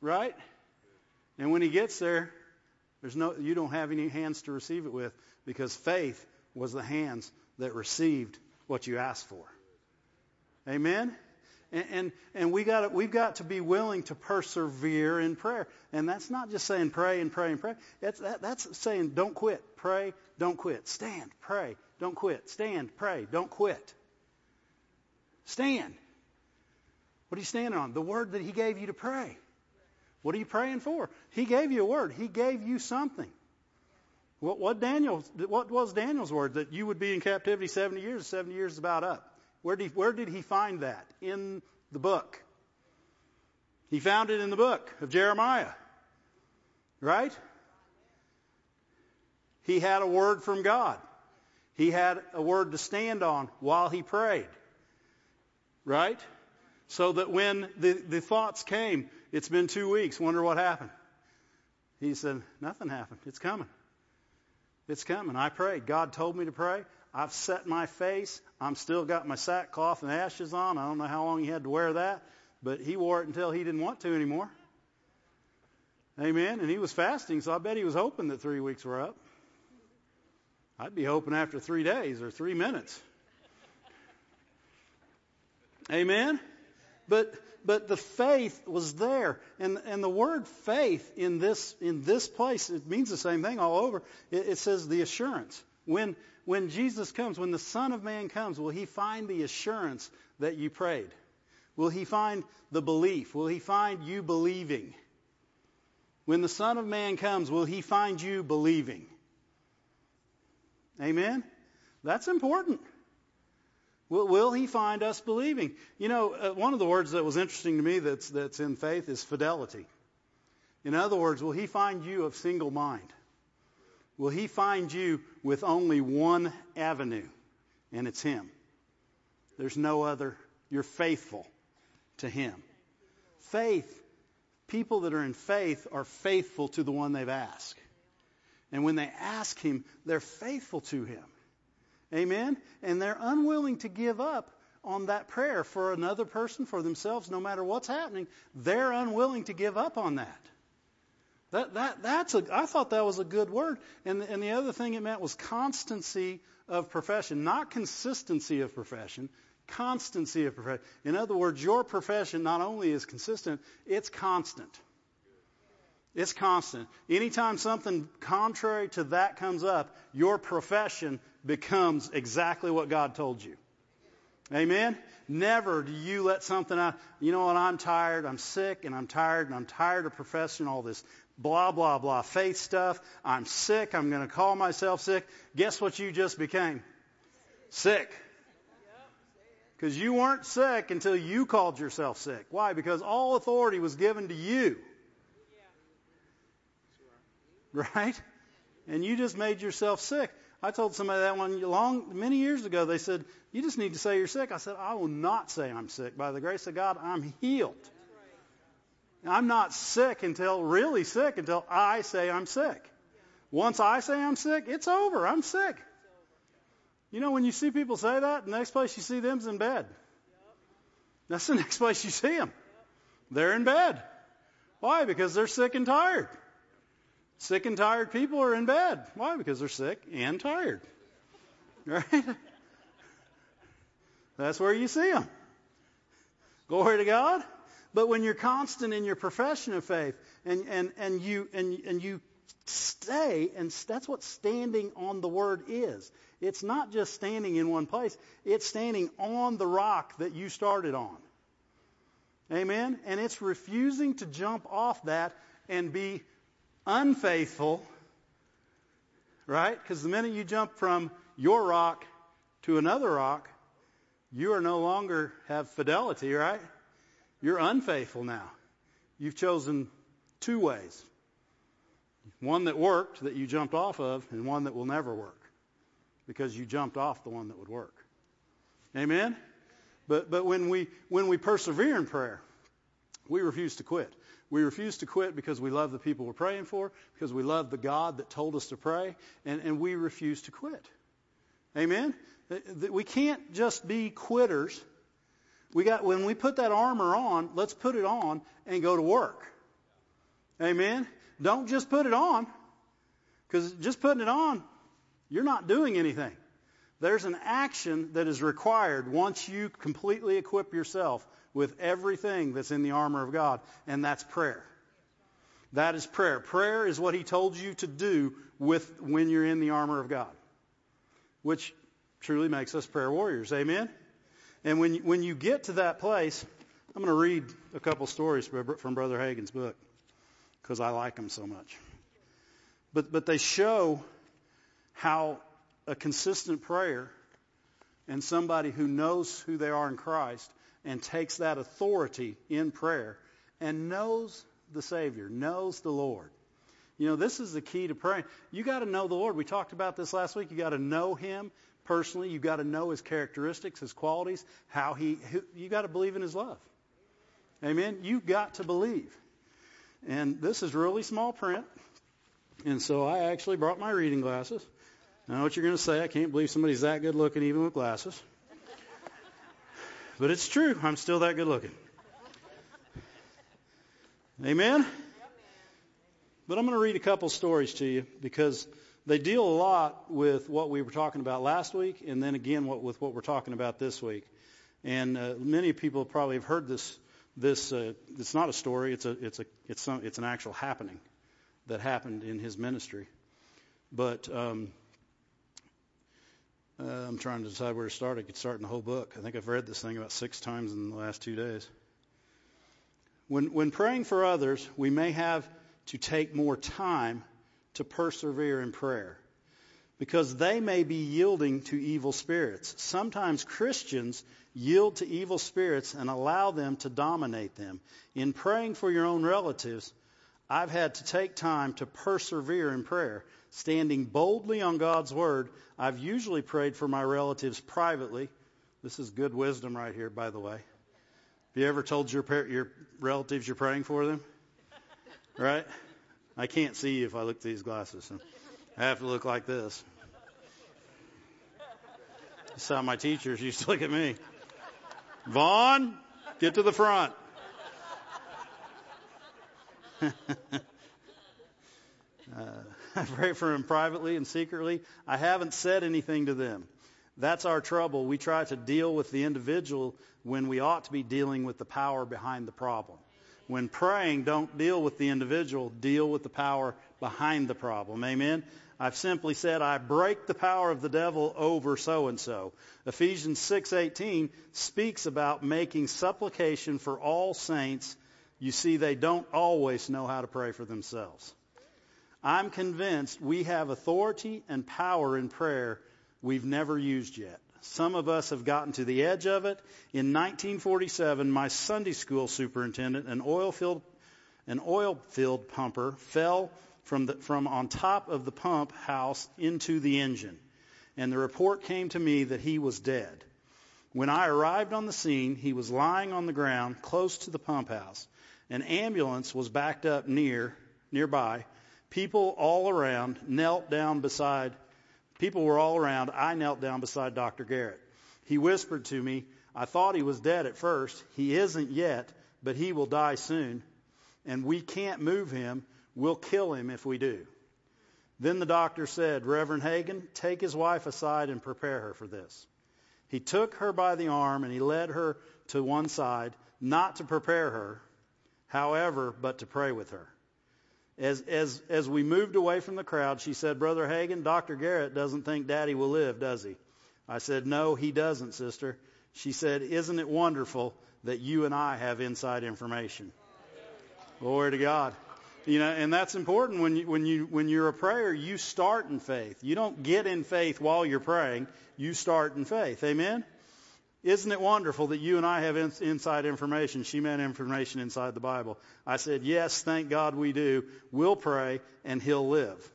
Right? And when he gets there, there's no, you don't have any hands to receive it with because faith was the hands that received what you asked for. Amen? And, and, and we got we've got to be willing to persevere in prayer. And that's not just saying pray and pray and pray. That's, that, that's saying don't quit. Pray, don't quit. Stand, pray, don't quit. Stand, pray, don't quit. Stand. What are you standing on? The word that he gave you to pray. What are you praying for? He gave you a word. He gave you something. What, what Daniel? What was Daniel's word that you would be in captivity 70 years? 70 years is about up. Where did, he, where did he find that? In the book. He found it in the book of Jeremiah. Right? He had a word from God. He had a word to stand on while he prayed. Right? So that when the, the thoughts came, it's been two weeks, wonder what happened. He said, Nothing happened. It's coming. It's coming. I prayed. God told me to pray. I've set my face. I'm still got my sackcloth and ashes on. I don't know how long he had to wear that, but he wore it until he didn't want to anymore. Amen. And he was fasting, so I bet he was hoping that three weeks were up. I'd be hoping after three days or three minutes. Amen. But but the faith was there. And, and the word faith in this, in this place, it means the same thing all over. It, it says the assurance. When, when Jesus comes, when the Son of Man comes, will he find the assurance that you prayed? Will he find the belief? Will he find you believing? When the Son of Man comes, will he find you believing? Amen? That's important. Will, will he find us believing? You know, uh, one of the words that was interesting to me that's, that's in faith is fidelity. In other words, will he find you of single mind? Will he find you with only one avenue, and it's him? There's no other. You're faithful to him. Faith, people that are in faith are faithful to the one they've asked. And when they ask him, they're faithful to him. Amen? And they're unwilling to give up on that prayer for another person, for themselves, no matter what's happening. They're unwilling to give up on that. That, that, that's a, I thought that was a good word. And, and the other thing it meant was constancy of profession, not consistency of profession, constancy of profession. In other words, your profession not only is consistent, it's constant. It's constant. Anytime something contrary to that comes up, your profession becomes exactly what God told you. Amen? Never do you let something out. You know what? I'm tired. I'm sick and I'm tired and I'm tired of professing all this blah, blah, blah faith stuff. I'm sick. I'm going to call myself sick. Guess what you just became? Sick. Because you weren't sick until you called yourself sick. Why? Because all authority was given to you. Right? And you just made yourself sick. I told somebody that one long, many years ago. They said, "You just need to say you're sick." I said, "I will not say I'm sick. By the grace of God, I'm healed. I'm not sick until really sick until I say I'm sick. Once I say I'm sick, it's over. I'm sick. You know, when you see people say that, the next place you see them's in bed. That's the next place you see them. They're in bed. Why? Because they're sick and tired. Sick and tired people are in bed. Why? Because they're sick and tired. Right? That's where you see them. Glory to God. But when you're constant in your profession of faith and, and, and, you, and, and you stay, and that's what standing on the Word is. It's not just standing in one place, it's standing on the rock that you started on. Amen? And it's refusing to jump off that and be unfaithful, right? Because the minute you jump from your rock to another rock, you are no longer have fidelity, right? You're unfaithful now. You've chosen two ways. One that worked that you jumped off of and one that will never work because you jumped off the one that would work. Amen? But, but when, we, when we persevere in prayer, we refuse to quit. We refuse to quit because we love the people we're praying for, because we love the God that told us to pray, and, and we refuse to quit. Amen? We can't just be quitters. We got when we put that armor on, let's put it on and go to work. Amen? Don't just put it on, because just putting it on, you're not doing anything. There's an action that is required once you completely equip yourself with everything that's in the armor of God, and that's prayer. That is prayer. Prayer is what he told you to do with when you're in the armor of God, which truly makes us prayer warriors. Amen. And when when you get to that place, I'm going to read a couple stories from Brother Hagin's book because I like them so much. But but they show how a consistent prayer and somebody who knows who they are in Christ and takes that authority in prayer and knows the Savior, knows the Lord. You know, this is the key to praying. You got to know the Lord. We talked about this last week. You got to know Him personally. You got to know His characteristics, His qualities, how He. You got to believe in His love. Amen. You got to believe. And this is really small print, and so I actually brought my reading glasses. I know what you're going to say. I can't believe somebody's that good looking even with glasses. But it's true. I'm still that good looking. Amen? But I'm going to read a couple stories to you because they deal a lot with what we were talking about last week and then again with what we're talking about this week. And uh, many people probably have heard this. This uh, it's not a story. It's a it's a it's some it's an actual happening that happened in his ministry. But um, Uh, I'm trying to decide where to start. I could start in the whole book. I think I've read this thing about six times in the last two days. When, when praying for others, we may have to take more time to persevere in prayer because they may be yielding to evil spirits. Sometimes Christians yield to evil spirits and allow them to dominate them. In praying for your own relatives, I've had to take time to persevere in prayer. Standing boldly on God's word, I've usually prayed for my relatives privately. This is good wisdom right here, by the way. Have you ever told your, your relatives you're praying for them? Right? I can't see you if I look through these glasses. I have to look like this. That's how my teachers used to look at me. Vaughn, get to the front. Uh, I pray for them privately and secretly. I haven't said anything to them. That's our trouble. We try to deal with the individual when we ought to be dealing with the power behind the problem. When praying, don't deal with the individual, deal with the power behind the problem. Amen? I've simply said, I break the power of the devil over so and so. Ephesians 6:18 speaks about making supplication for all saints you see, they don't always know how to pray for themselves. I'm convinced we have authority and power in prayer we've never used yet. Some of us have gotten to the edge of it. In 1947, my Sunday school superintendent, an oil field, an oil field pumper, fell from, the, from on top of the pump house into the engine. And the report came to me that he was dead. When I arrived on the scene, he was lying on the ground close to the pump house. An ambulance was backed up near nearby. People all around knelt down beside people were all around. I knelt down beside Dr. Garrett. He whispered to me, I thought he was dead at first. He isn't yet, but he will die soon. And we can't move him. We'll kill him if we do. Then the doctor said, Reverend Hagin, take his wife aside and prepare her for this. He took her by the arm and he led her to one side, not to prepare her, however, but to pray with her. As, as, as we moved away from the crowd, she said, Brother Hagin, Dr. Garrett doesn't think Daddy will live, does he? I said, No, he doesn't, sister. She said, Isn't it wonderful that you and I have inside information? Glory to God. You know, and that's important when you when you when you're a prayer, you start in faith. You don't get in faith while you're praying. You start in faith. Amen. Isn't it wonderful that you and I have inside information? She meant information inside the Bible. I said, Yes, thank God we do. We'll pray and he'll live.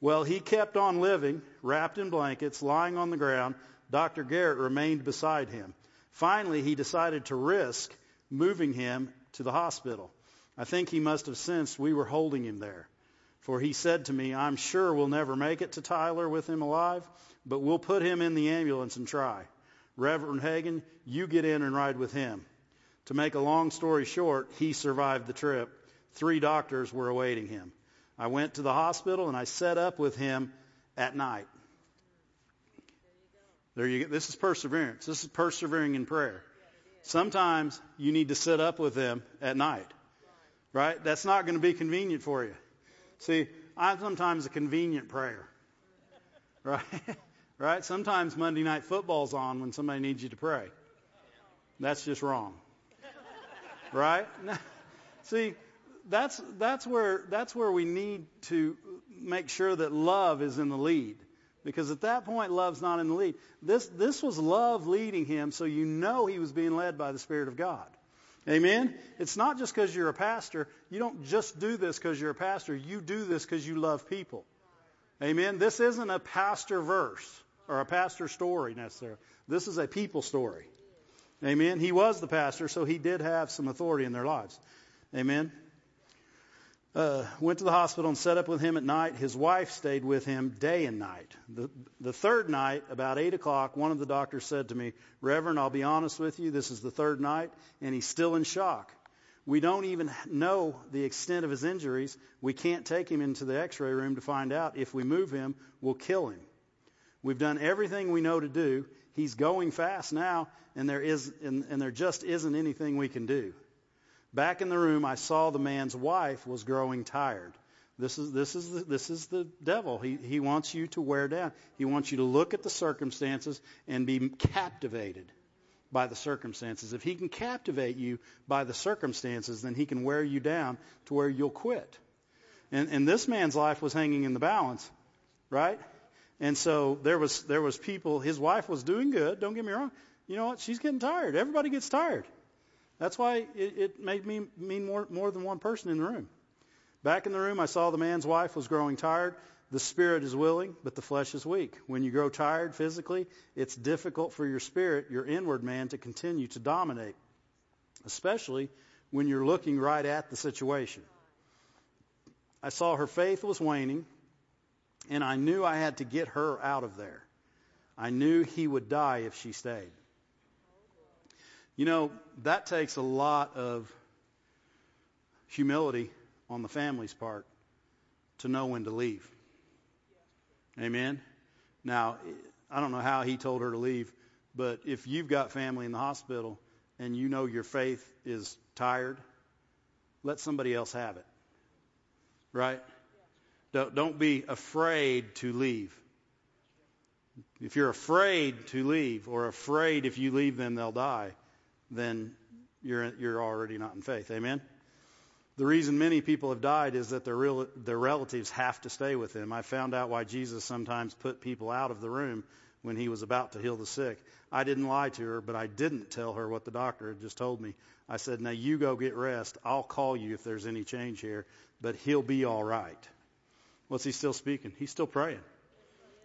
Well, he kept on living, wrapped in blankets, lying on the ground. Dr. Garrett remained beside him. Finally, he decided to risk moving him to the hospital. I think he must have sensed we were holding him there. For he said to me, I'm sure we'll never make it to Tyler with him alive, but we'll put him in the ambulance and try. Reverend Hagin, you get in and ride with him. To make a long story short, he survived the trip. Three doctors were awaiting him. I went to the hospital and I set up with him at night. There you go. This is perseverance. This is persevering in prayer. Sometimes you need to sit up with them at night. Right? That's not going to be convenient for you. See, I'm sometimes a convenient prayer. Right? Right? Sometimes Monday night football's on when somebody needs you to pray. That's just wrong. Right? See, that's that's where that's where we need to make sure that love is in the lead. Because at that point love's not in the lead. This this was love leading him so you know he was being led by the Spirit of God. Amen? It's not just because you're a pastor. You don't just do this because you're a pastor. You do this because you love people. Amen? This isn't a pastor verse or a pastor story necessarily. This is a people story. Amen. He was the pastor, so he did have some authority in their lives. Amen. Uh, went to the hospital and set up with him at night. His wife stayed with him day and night. The, the third night, about 8 o'clock, one of the doctors said to me, Reverend, I'll be honest with you, this is the third night, and he's still in shock. We don't even know the extent of his injuries. We can't take him into the x-ray room to find out. If we move him, we'll kill him. We've done everything we know to do. He's going fast now, and there is and, and there just isn't anything we can do. Back in the room, I saw the man's wife was growing tired. This is this is the, this is the devil. He he wants you to wear down. He wants you to look at the circumstances and be captivated by the circumstances. If he can captivate you by the circumstances, then he can wear you down to where you'll quit. And and this man's life was hanging in the balance, right? And so there was there was people. His wife was doing good. Don't get me wrong. You know what? She's getting tired. Everybody gets tired. That's why it, it made me mean more more than one person in the room. Back in the room, I saw the man's wife was growing tired. The spirit is willing, but the flesh is weak. When you grow tired physically, it's difficult for your spirit, your inward man, to continue to dominate, especially when you're looking right at the situation. I saw her faith was waning, and I knew I had to get her out of there. I knew he would die if she stayed. You know, that takes a lot of humility on the family's part to know when to leave. Amen. Now, I don't know how he told her to leave, but if you've got family in the hospital and you know your faith is tired, let somebody else have it. Right? Don't, don't be afraid to leave. If you're afraid to leave or afraid if you leave them they'll die, then you're, you're already not in faith. Amen? The reason many people have died is that their, real, their relatives have to stay with them. I found out why Jesus sometimes put people out of the room when he was about to heal the sick. I didn't lie to her, but I didn't tell her what the doctor had just told me. I said, now you go get rest. I'll call you if there's any change here, but he'll be all right. What's he still speaking? He's still praying.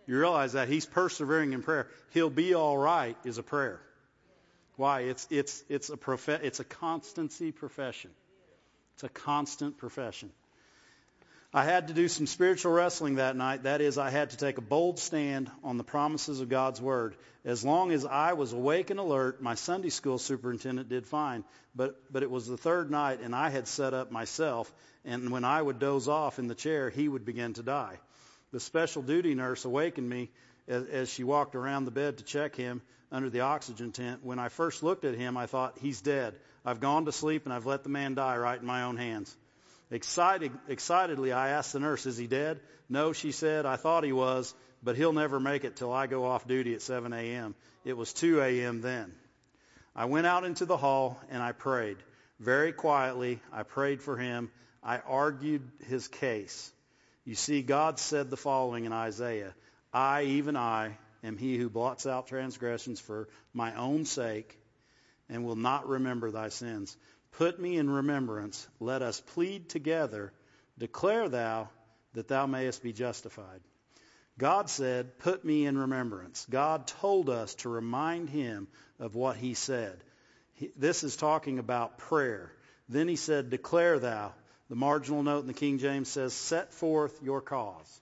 You realize that he's persevering in prayer. He'll be all right is a prayer. Why? It's it's it's a prof- it's a constancy profession. It's a constant profession. I had to do some spiritual wrestling that night. That is, I had to take a bold stand on the promises of God's Word. As long as I was awake and alert, my Sunday school superintendent did fine. But, but it was the third night, and I had set up myself. And when I would doze off in the chair, he would begin to die. The special duty nurse awakened me as, as she walked around the bed to check him under the oxygen tent. When I first looked at him, I thought, he's dead. I've gone to sleep and I've let the man die right in my own hands. Excited, excitedly, I asked the nurse, is he dead? No, she said, I thought he was, but he'll never make it till I go off duty at 7 a.m. It was 2 a.m. then. I went out into the hall and I prayed. Very quietly, I prayed for him. I argued his case. You see, God said the following in Isaiah, I, even I, am he who blots out transgressions for my own sake and will not remember thy sins. Put me in remembrance. Let us plead together. Declare thou that thou mayest be justified. God said, Put me in remembrance. God told us to remind him of what he said. this is talking about prayer. Then he said, Declare thou. The marginal note in the King James says, Set forth your cause.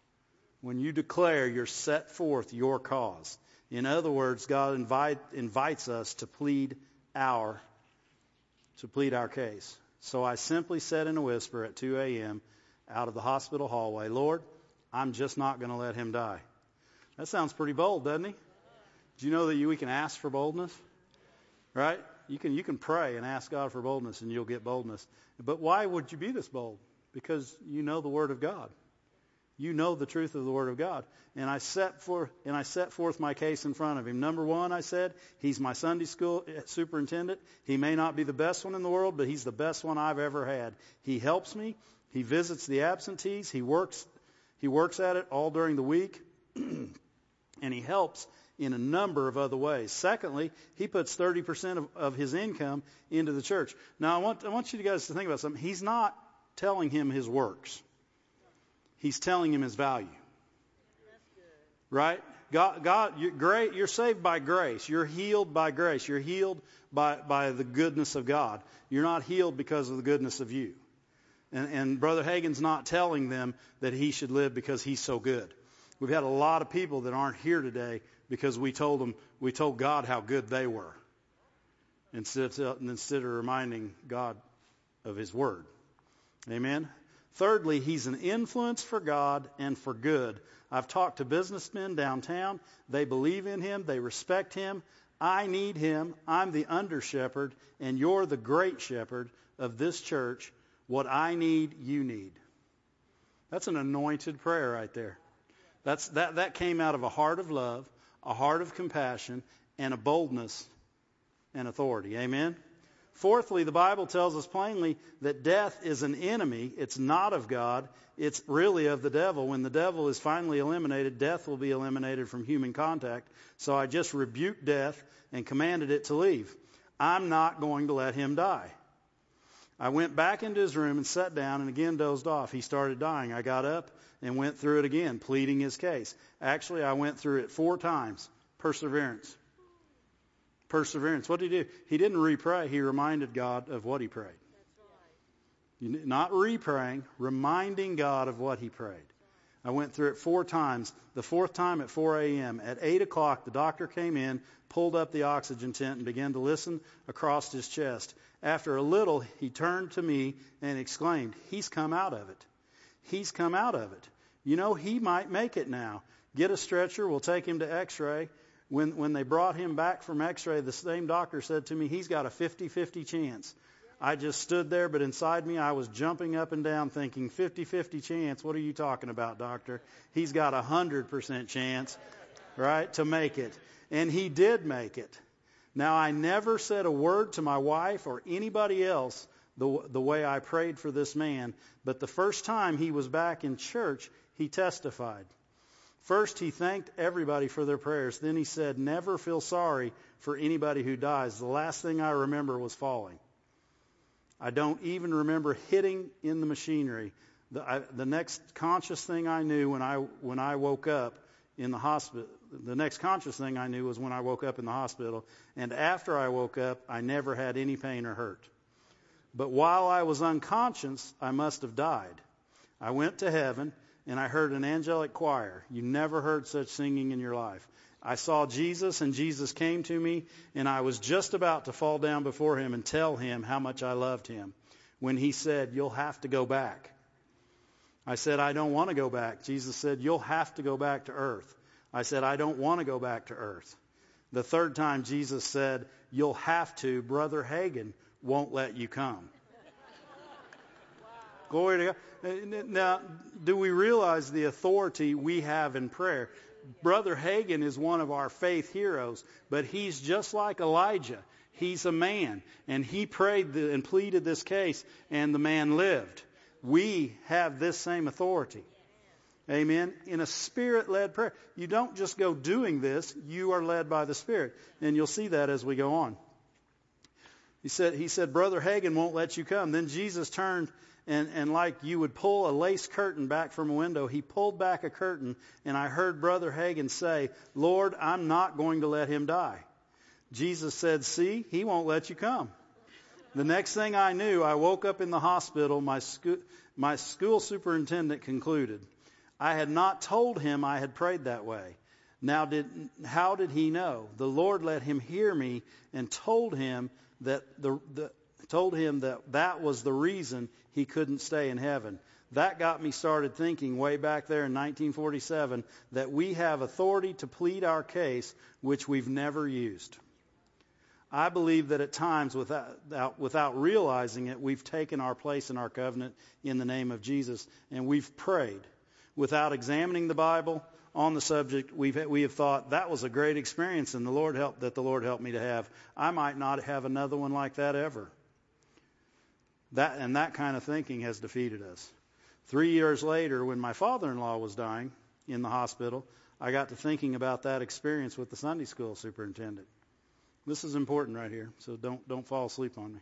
When you declare, you're set forth your cause. In other words, God invite, invites us to plead our to plead our case. So I simply said in a whisper at 2 a.m. out of the hospital hallway, Lord, I'm just not going to let him die. That sounds pretty bold, doesn't he? Do you know that you, we can ask for boldness? Right? You can, you can pray and ask God for boldness and you'll get boldness. But why would you be this bold? Because you know the Word of God. You know the truth of the Word of God. And I set for and I set forth my case in front of him. Number one, I said, he's my Sunday school eh, superintendent. He may not be the best one in the world, but he's the best one I've ever had. He helps me. He visits the absentees. He works he works at it all during the week. and he helps in a number of other ways. Secondly, he puts 30% of, of his income into the church. Now, I want, I want you guys to think about something. He's not telling him his works. He's telling him his value. Right? God, God you're, great, you're saved by grace. You're healed by grace. You're healed by, by the goodness of God. You're not healed because of the goodness of you. And, and Brother Hagin's not telling them that he should live because he's so good. We've had a lot of people that aren't here today because we told them, we told God how good they were. Instead of, instead of reminding God of his word. Amen? Thirdly, he's an influence for God and for good. I've talked to businessmen downtown. They believe in him. They respect him. I need him. I'm the under shepherd, and you're the great shepherd of this church. What I need, you need. That's an anointed prayer right there. That's, that, that came out of a heart of love, a heart of compassion, and a boldness and authority. Amen? Fourthly, the Bible tells us plainly that death is an enemy. It's not of God. It's really of the devil. When the devil is finally eliminated, death will be eliminated from human contact. So I just rebuked death and commanded it to leave. I'm not going to let him die. I went back into his room and sat down and again dozed off. He started dying. I got up and went through it again, pleading his case. Actually, I went through it four times. Perseverance. Perseverance. What did he do? He didn't re-pray. He reminded God of what he prayed. Right. Not re-praying, reminding God of what he prayed. I went through it four times. The fourth time at 4 a.m. At 8 o'clock, the doctor came in, pulled up the oxygen tent, and began to listen across his chest. After a little, he turned to me and exclaimed, He's come out of it. He's come out of it. You know, he might make it now. Get a stretcher. We'll take him to x-ray. When, when they brought him back from x-ray, the same doctor said to me, he's got a 50-50 chance. I just stood there, but inside me I was jumping up and down thinking, 50-50 chance? What are you talking about, doctor? He's got a 100% chance, right, to make it. And he did make it. Now, I never said a word to my wife or anybody else the, the way I prayed for this man, but the first time he was back in church, he testified. First, he thanked everybody for their prayers. Then he said, Never feel sorry for anybody who dies. The last thing I remember was falling. I don't even remember hitting in the machinery. The, I, the next conscious thing I knew when I when I woke up in the hospital, the next conscious thing I knew was when I woke up in the hospital. And after I woke up, I never had any pain or hurt. But while I was unconscious, I must have died. I went to heaven and I heard an angelic choir. You never heard such singing in your life. I saw Jesus, and Jesus came to me, and I was just about to fall down before him and tell him how much I loved him when he said, You'll have to go back. I said, I don't want to go back. Jesus said, You'll have to go back to earth. I said, I don't want to go back to earth. The third time, Jesus said, You'll have to. Brother Hagin won't let you come. Glory to God. Now, do we realize the authority we have in prayer? Brother Hagin is one of our faith heroes, but he's just like Elijah. He's a man, and he prayed and pleaded this case, and the man lived. We have this same authority. Amen. In a spirit led prayer. You don't just go doing this, you are led by the Spirit. And you'll see that as we go on. He said, he said, Brother Hagin won't let you come. Then Jesus turned and, and like you would pull a lace curtain back from a window, he pulled back a curtain, and I heard Brother Hagin say, Lord, I'm not going to let him die. Jesus said, See, he won't let you come. The next thing I knew, I woke up in the hospital. My, sco- my school superintendent concluded. I had not told him I had prayed that way. Now, did, how did he know? The Lord let him hear me and told him that the, the told him that that was the reason he couldn't stay in heaven. That got me started thinking way back there in 1947 that we have authority to plead our case, which we've never used. I believe that at times, without, without realizing it, we've taken our place in our covenant in the name of Jesus, and we've prayed. Without examining the Bible on the subject, we've, we have thought that was a great experience, and the Lord helped that the Lord helped me to have. I might not have another one like that ever. That, and that kind of thinking has defeated us. Three years later, when my father-in-law was dying in the hospital, I got to thinking about that experience with the Sunday school superintendent. This is important right here, so don't don't fall asleep on me.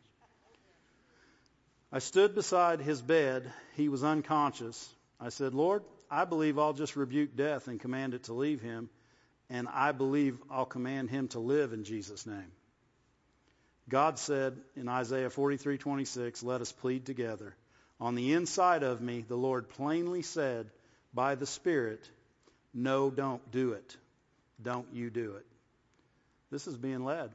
I stood beside his bed. He was unconscious. I said, Lord, I believe I'll just rebuke death and command it to leave him, and I believe I'll command him to live in Jesus' name. God said in Isaiah 43:26, "Let us plead together." On the inside of me, the Lord plainly said by the Spirit, "No, don't do it. Don't you do it." This is being led.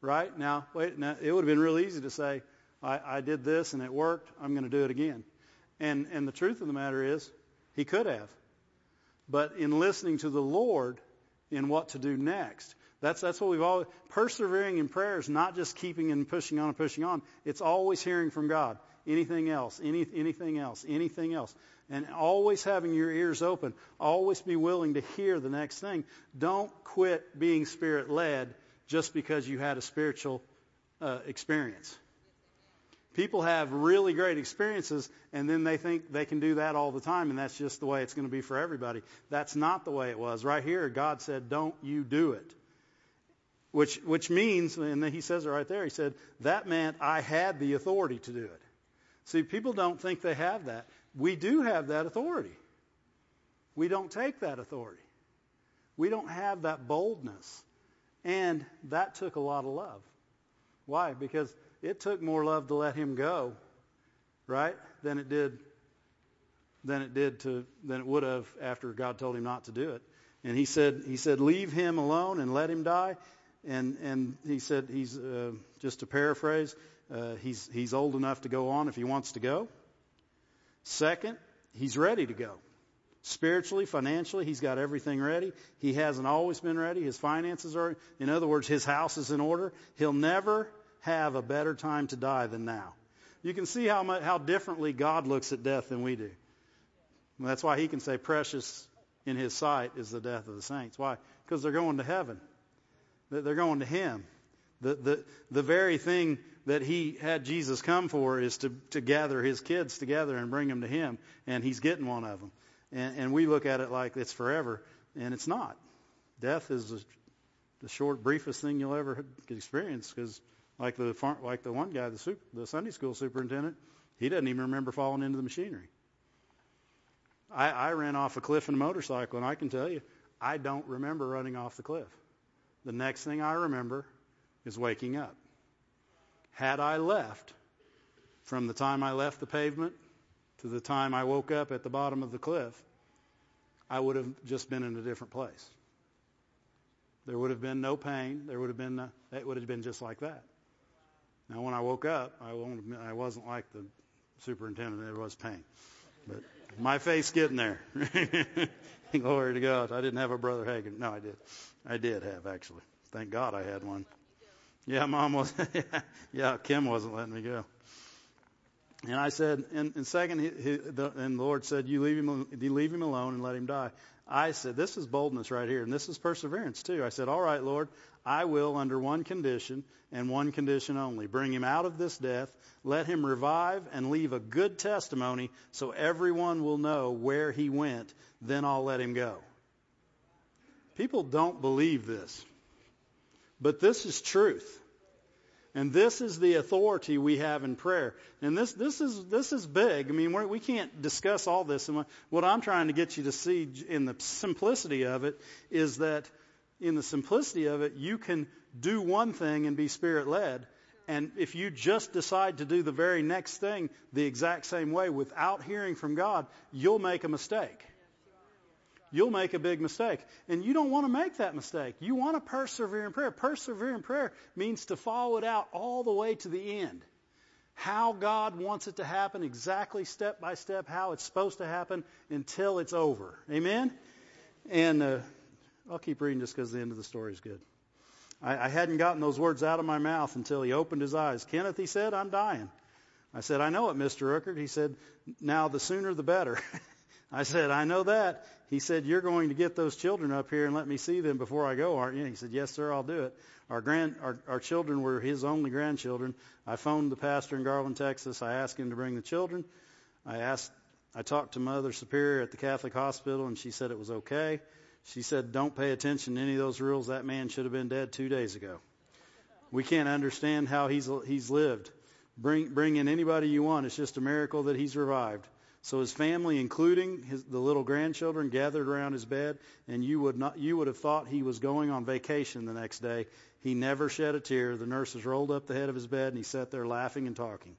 Right? Now, wait, now it would have been real easy to say, I, I did this and it worked, I'm going to do it again. And and the truth of the matter is, he could have. But in listening to the Lord in what to do next, that's, that's what we've always, persevering in prayer is not just keeping and pushing on and pushing on. It's always hearing from God. Anything else, any, anything else, anything else. and always having your ears open. Always be willing to hear the next thing. Don't quit being spirit led just because you had a spiritual uh, experience. People have really great experiences and then they think they can do that all the time and that's just the way it's going to be for everybody. That's not the way it was. Right here, God said, don't you do it. Which, which means, and then he says it right there, he said, that meant I had the authority to do it. See, people don't think they have that. We do have that authority. We don't take that authority. We don't have that boldness. And that took a lot of love. Why? Because it took more love to let him go, right, than it did than it did to than it would have after God told him not to do it. And he said he said leave him alone and let him die. And and he said he's uh, just to paraphrase, uh, he's he's old enough to go on if he wants to go. Second, he's ready to go. Spiritually, financially, he's got everything ready. He hasn't always been ready. His finances are, in other words, his house is in order. He'll never have a better time to die than now. You can see how much, how differently God looks at death than we do. That's why he can say precious in his sight is the death of the saints. Why? Because they're going to heaven. They're going to him. The, the, the very thing that he had Jesus come for is to, to gather his kids together and bring them to him, and he's getting one of them. And, and we look at it like it's forever, and it's not. Death is the, the short, briefest thing you'll ever experience because like the like the one guy, the, super, the Sunday school superintendent, he doesn't even remember falling into the machinery. I, I ran off a cliff in a motorcycle, and I can tell you, I don't remember running off the cliff. The next thing I remember is waking up. Had I left from the time I left the pavement to the time I woke up at the bottom of the cliff, I would have just been in a different place. There would have been no pain. There would have been, it would have been just like that. Now, when I woke up, I, I wasn't like the superintendent. There was pain, but my face getting there. Glory to God. I didn't have a brother Hagin. No, I did. I did have actually. Thank God I had one. Yeah, mom was. yeah, Kim wasn't letting me go. And I said, and, and second, he, he, the, and the Lord said, you leave him, you leave him alone and let him die. I said, this is boldness right here, and this is perseverance too. I said, all right, Lord, I will, under one condition and one condition only, bring him out of this death, let him revive and leave a good testimony so everyone will know where he went, then I'll let him go. People don't believe this, but this is truth. And this is the authority we have in prayer. And this, this is, this is big. I mean, we're, we can not discuss all this. And what I'm trying to get you to see in the simplicity of it is that in the simplicity of it, you can do one thing and be spirit led. And if you just decide to do the very next thing the exact same way without hearing from God, you'll make a mistake you'll make a big mistake. And you don't want to make that mistake. You want to persevere in prayer. Persevere in prayer means to follow it out all the way to the end. How God wants it to happen, exactly step by step, how it's supposed to happen until it's over. Amen? And uh, I'll keep reading just because the end of the story is good. I, I hadn't gotten those words out of my mouth until he opened his eyes. Kenneth, he said, I'm dying. I said, I know it, Mr. Rooker. He said, now the sooner the better. I said, I know that. He said, You're going to get those children up here and let me see them before I go, aren't you? He said, Yes, sir, I'll do it. Our grand our, our children were his only grandchildren. I phoned the pastor in Garland, Texas. I asked him to bring the children. I asked I talked to Mother Superior at the Catholic hospital and she said it was okay. She said, Don't pay attention to any of those rules. That man should have been dead two days ago. We can't understand how he's he's lived. Bring bring in anybody you want. It's just a miracle that he's revived. So his family, including his, the little grandchildren, gathered around his bed, and you would not you would have thought he was going on vacation the next day. He never shed a tear. The nurses rolled up the head of his bed, and he sat there laughing and talking.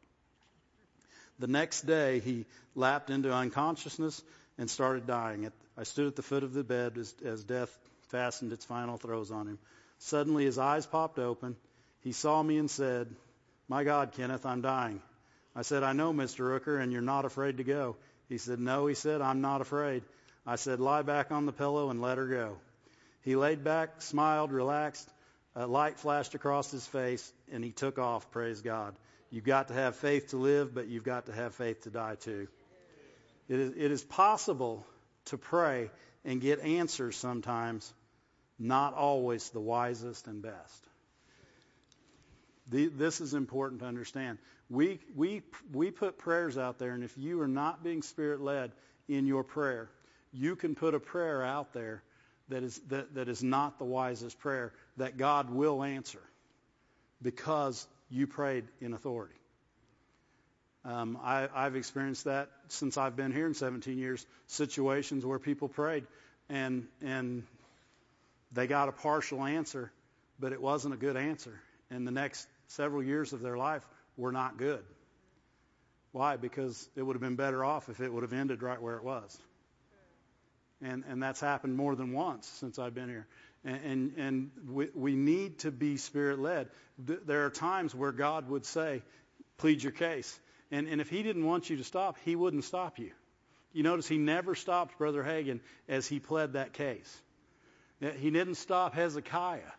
The next day, he lapsed into unconsciousness and started dying. I stood at the foot of the bed as, as death fastened its final throes on him. Suddenly, his eyes popped open. He saw me and said, "My God, Kenneth, I'm dying." I said, I know, Mr. Rooker, and you're not afraid to go. He said, No, he said, I'm not afraid. I said, Lie back on the pillow and let her go. He laid back, smiled, relaxed. A light flashed across his face, and he took off, praise God. You've got to have faith to live, but you've got to have faith to die too. It is, it is possible to pray and get answers sometimes, not always the wisest and best. The, this is important to understand. We, we, we put prayers out there, and if you are not being spirit led in your prayer, you can put a prayer out there that is, that, that is not the wisest prayer that God will answer because you prayed in authority. Um, I, I've experienced that since I've been here in 17 years. Situations where people prayed and and they got a partial answer, but it wasn't a good answer. And the next several years of their life were not good. Why? Because it would have been better off if it would have ended right where it was. And and that's happened more than once since I've been here. And and, and we, we need to be spirit led. There are times where God would say, "Plead your case." And, and if he didn't want you to stop, he wouldn't stop you. You notice he never stopped Brother Hagin as he pled that case. He didn't stop Hezekiah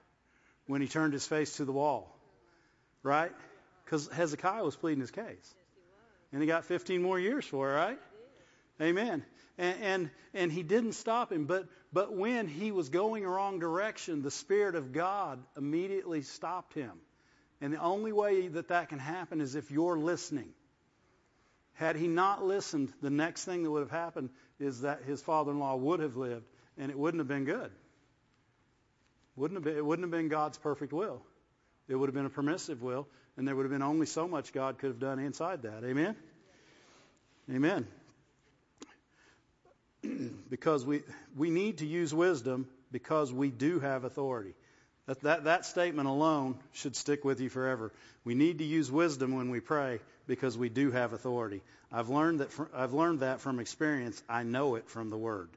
when he turned his face to the wall, right? Because Hezekiah was pleading his case. And he got 15 more years for it, right? Amen. And, and, and he didn't stop him, but, but when he was going a wrong direction, the Spirit of God immediately stopped him. And the only way that that can happen is if you're listening. Had he not listened, the next thing that would have happened is that his father-in-law would have lived, and it wouldn't have been good. Wouldn't have been, it wouldn't have been God's perfect will. It would have been a permissive will, and there would have been only so much God could have done inside that. Amen? Amen. because we, we need to use wisdom because we do have authority. That, that, that statement alone should stick with you forever. We need to use wisdom when we pray because we do have authority. I've learned that from, I've learned that from experience. I know it from the Word.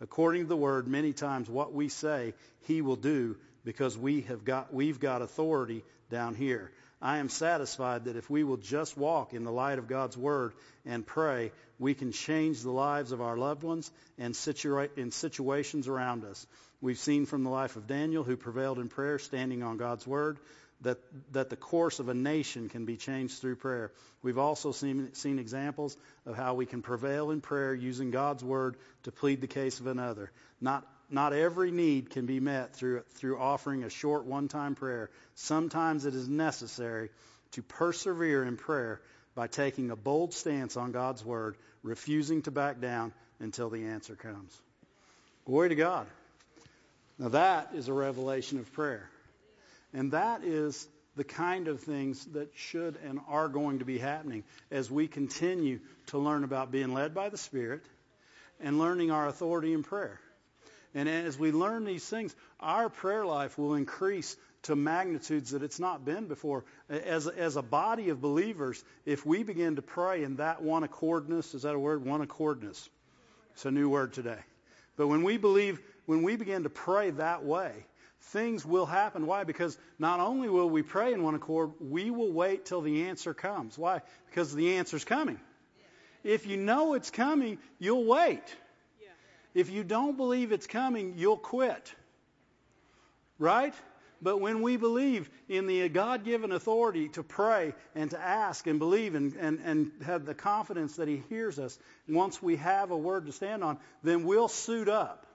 According to the Word, many times what we say, He will do because we have got we've got authority down here. I am satisfied that if we will just walk in the light of God's Word and pray, we can change the lives of our loved ones and situa- in situations around us. We've seen from the life of Daniel, who prevailed in prayer, standing on God's Word, that, that the course of a nation can be changed through prayer. We've also seen, seen examples of how we can prevail in prayer using God's Word to plead the case of another. Not not every need can be met through, through offering a short one-time prayer. Sometimes it is necessary to persevere in prayer by taking a bold stance on God's word, refusing to back down until the answer comes. Glory to God. Now that is a revelation of prayer. And that is the kind of things that should and are going to be happening as we continue to learn about being led by the Spirit and learning our authority in prayer. And as we learn these things, our prayer life will increase to magnitudes that it's not been before. As, as a body of believers, if we begin to pray in that one accordness, is that a word? One accordness. It's a new word today. But when we believe, when we begin to pray that way, things will happen. Why? Because not only will we pray in one accord, we will wait till the answer comes. Why? Because the answer's coming. If you know it's coming, you'll wait. If you don't believe it's coming, you'll quit. Right? But when we believe in the God given authority to pray and to ask and believe and, and, and have the confidence that He hears us, once we have a word to stand on, then we'll suit up.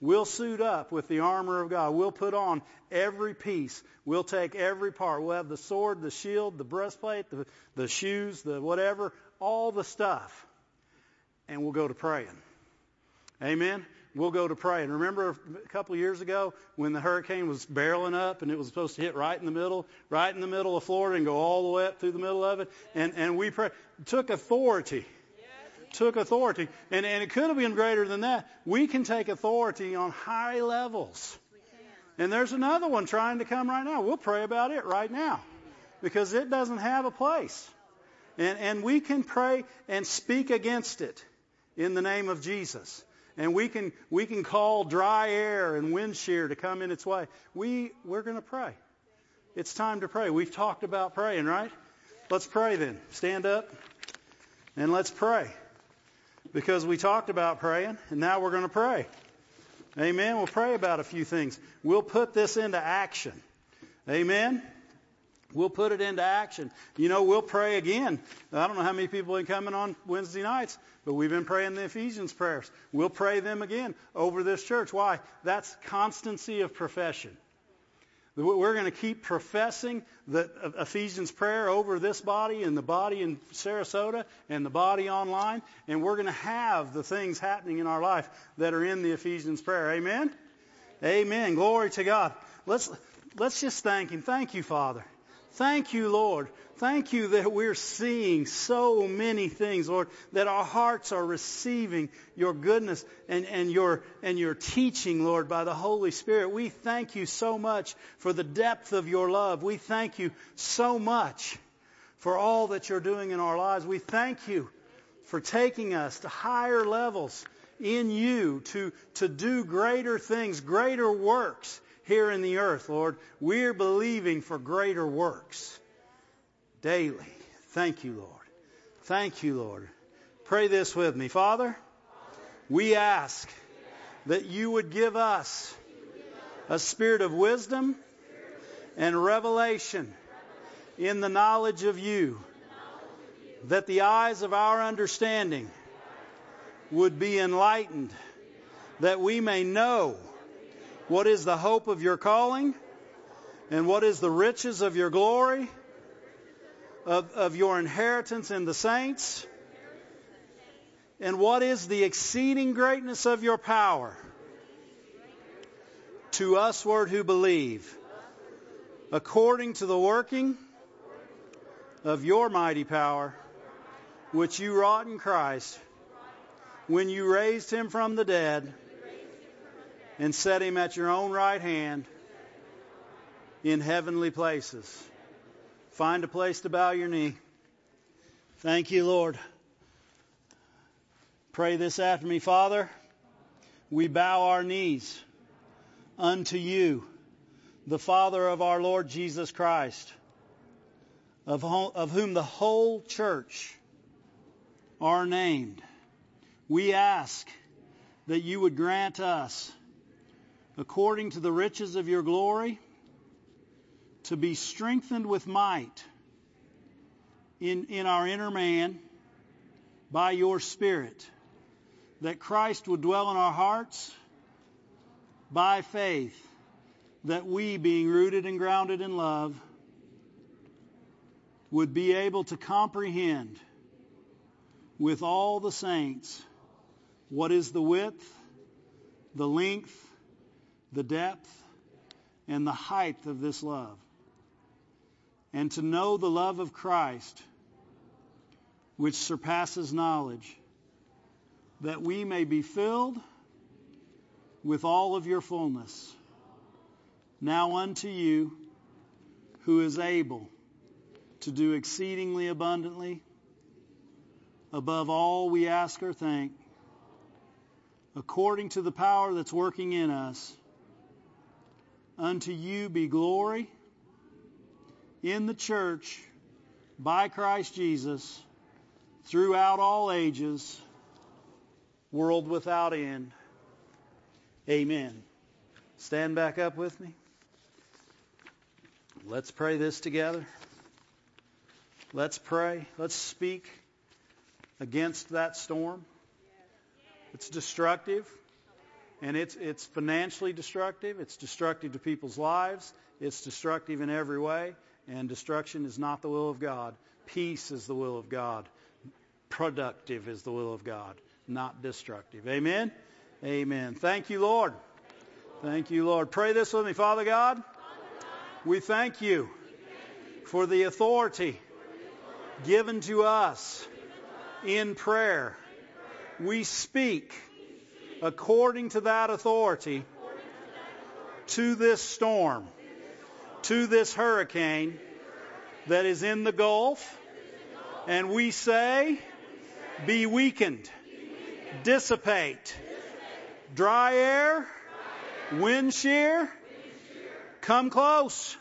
We'll suit up with the armor of God. We'll put on every piece. We'll take every part. We'll have the sword, the shield, the breastplate, the, the shoes, the whatever, all the stuff. And we'll go to praying. Amen. We'll go to pray. And remember a couple years ago when the hurricane was barreling up and it was supposed to hit right in the middle, right in the middle of Florida and go all the way up through the middle of it. And, and we took authority. Took authority. And, and it could have been greater than that. We can take authority on high levels. And there's another one trying to come right now. We'll pray about it right now because it doesn't have a place. And, and we can pray and speak against it in the name of Jesus and we can we can call dry air and wind shear to come in its way. We we're going to pray. It's time to pray. We've talked about praying, right? Let's pray then. Stand up and let's pray. Because we talked about praying and now we're going to pray. Amen. We'll pray about a few things. We'll put this into action. Amen. We'll put it into action. You know, we'll pray again. I don't know how many people have been coming on Wednesday nights, but we've been praying the Ephesians prayers. We'll pray them again over this church. Why? That's constancy of profession. We're going to keep professing the uh, Ephesians prayer over this body and the body in Sarasota and the body online, and we're going to have the things happening in our life that are in the Ephesians prayer. Amen? Amen. Glory to God. Let's, let's just thank Him. Thank you, Father. Thank you, Lord. Thank you that we're seeing so many things, Lord, that our hearts are receiving your goodness and, and, your, and your teaching, Lord, by the Holy Spirit. We thank you so much for the depth of your love. We thank you so much for all that you're doing in our lives. We thank you for taking us to higher levels in you to, to do greater things, greater works here in the earth, Lord. We're believing for greater works daily. Thank you, Lord. Thank you, Lord. Pray this with me. Father, we ask that you would give us a spirit of wisdom and revelation in the knowledge of you, that the eyes of our understanding would be enlightened, that we may know what is the hope of your calling? And what is the riches of your glory? Of, of your inheritance in the saints? And what is the exceeding greatness of your power? To usward who believe, according to the working of your mighty power, which you wrought in Christ, when you raised him from the dead and set him at your own right hand in heavenly places. Find a place to bow your knee. Thank you, Lord. Pray this after me. Father, we bow our knees unto you, the Father of our Lord Jesus Christ, of, whom the whole church are named. We ask that you would grant us according to the riches of your glory, to be strengthened with might in, in our inner man by your Spirit, that Christ would dwell in our hearts by faith, that we, being rooted and grounded in love, would be able to comprehend with all the saints what is the width, the length, the depth and the height of this love, and to know the love of Christ, which surpasses knowledge, that we may be filled with all of your fullness. Now unto you, who is able to do exceedingly abundantly above all we ask or think, according to the power that's working in us, Unto you be glory in the church by Christ Jesus throughout all ages, world without end. Amen. Stand back up with me. Let's pray this together. Let's pray. Let's speak against that storm. It's destructive and it's it's financially destructive. It's destructive to people's lives. It's destructive in every way, and destruction is not the will of God. Peace is the will of God. Productive is the will of God, not destructive. Amen. Amen. Thank you, Lord. Thank you, Lord. Pray this with me, Father God. We thank you for the authority given to us in prayer. We speak according to that authority to this storm, to this hurricane that is in the Gulf, and we say, be weakened, dissipate, dry air, wind shear, come close,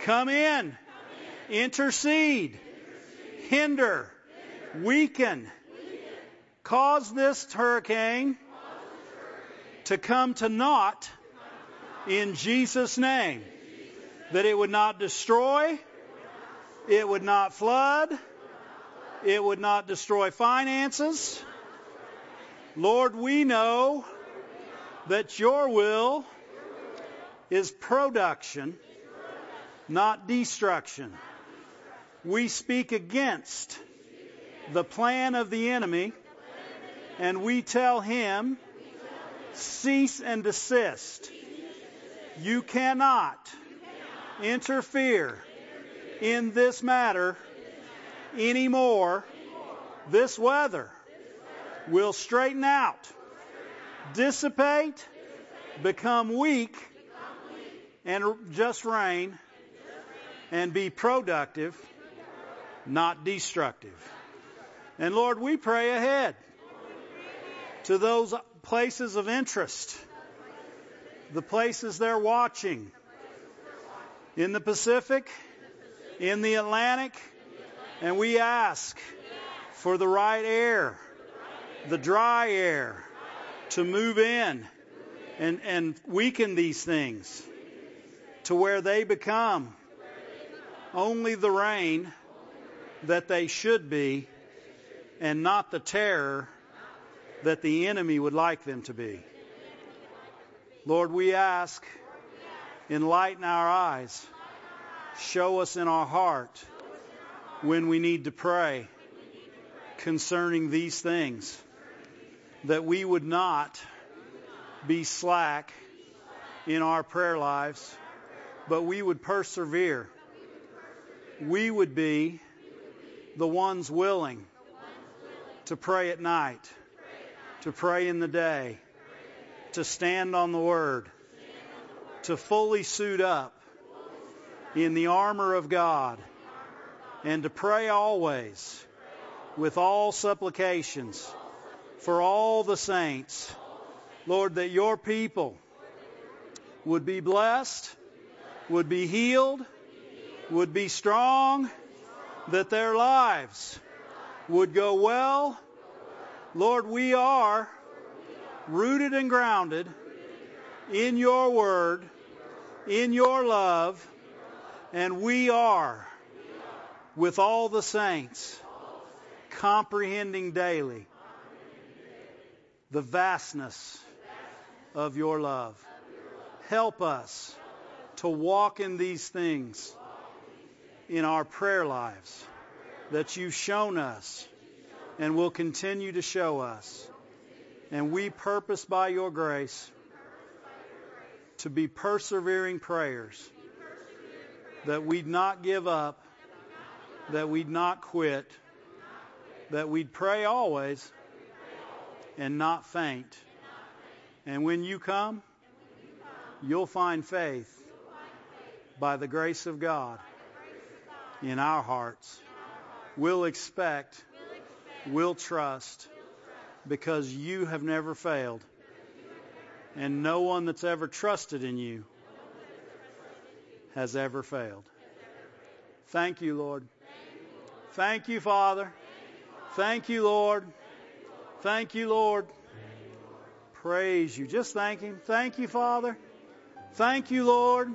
come in, intercede, hinder, weaken, cause this hurricane to come to naught in Jesus' name. That it would not destroy It would not flood. It would not destroy finances. Lord, we know that your will is production, not destruction. We speak against the plan of the enemy and we tell him, cease and desist. You cannot interfere in this matter anymore. This weather will straighten out, dissipate, become weak, and just rain and be productive, not destructive. And Lord, we pray ahead to those places of interest, the places they're watching. In the Pacific, in the Atlantic, and we ask for the right air, the dry air, to move in and, and weaken these things to where they become only the rain that they should be and not the terror that the enemy would like them to be. Lord, we ask, enlighten our eyes, show us in our heart when we need to pray concerning these things, that we would not be slack in our prayer lives, but we would persevere. We would be the ones willing to pray at night to pray in the day, to stand on the Word, to fully suit up in the armor of God, and to pray always with all supplications for all the saints. Lord, that your people would be blessed, would be healed, would be strong, that their lives would go well Lord, we are rooted and grounded in your word, in your love, and we are with all the saints comprehending daily the vastness of your love. Help us to walk in these things in our prayer lives that you've shown us and will continue to show us. And we purpose by your grace to be persevering prayers, that we'd not give up, that we'd not quit, that we'd pray always and not faint. And when you come, you'll find faith by the grace of God in our hearts. We'll expect will trust because you have never failed. And no one that's ever trusted in you has ever failed. Thank you, Lord. Thank you, Father. Thank you, Lord. Thank you, Lord. Praise you. Just thank Him. Thank you, Father. Thank you, Lord.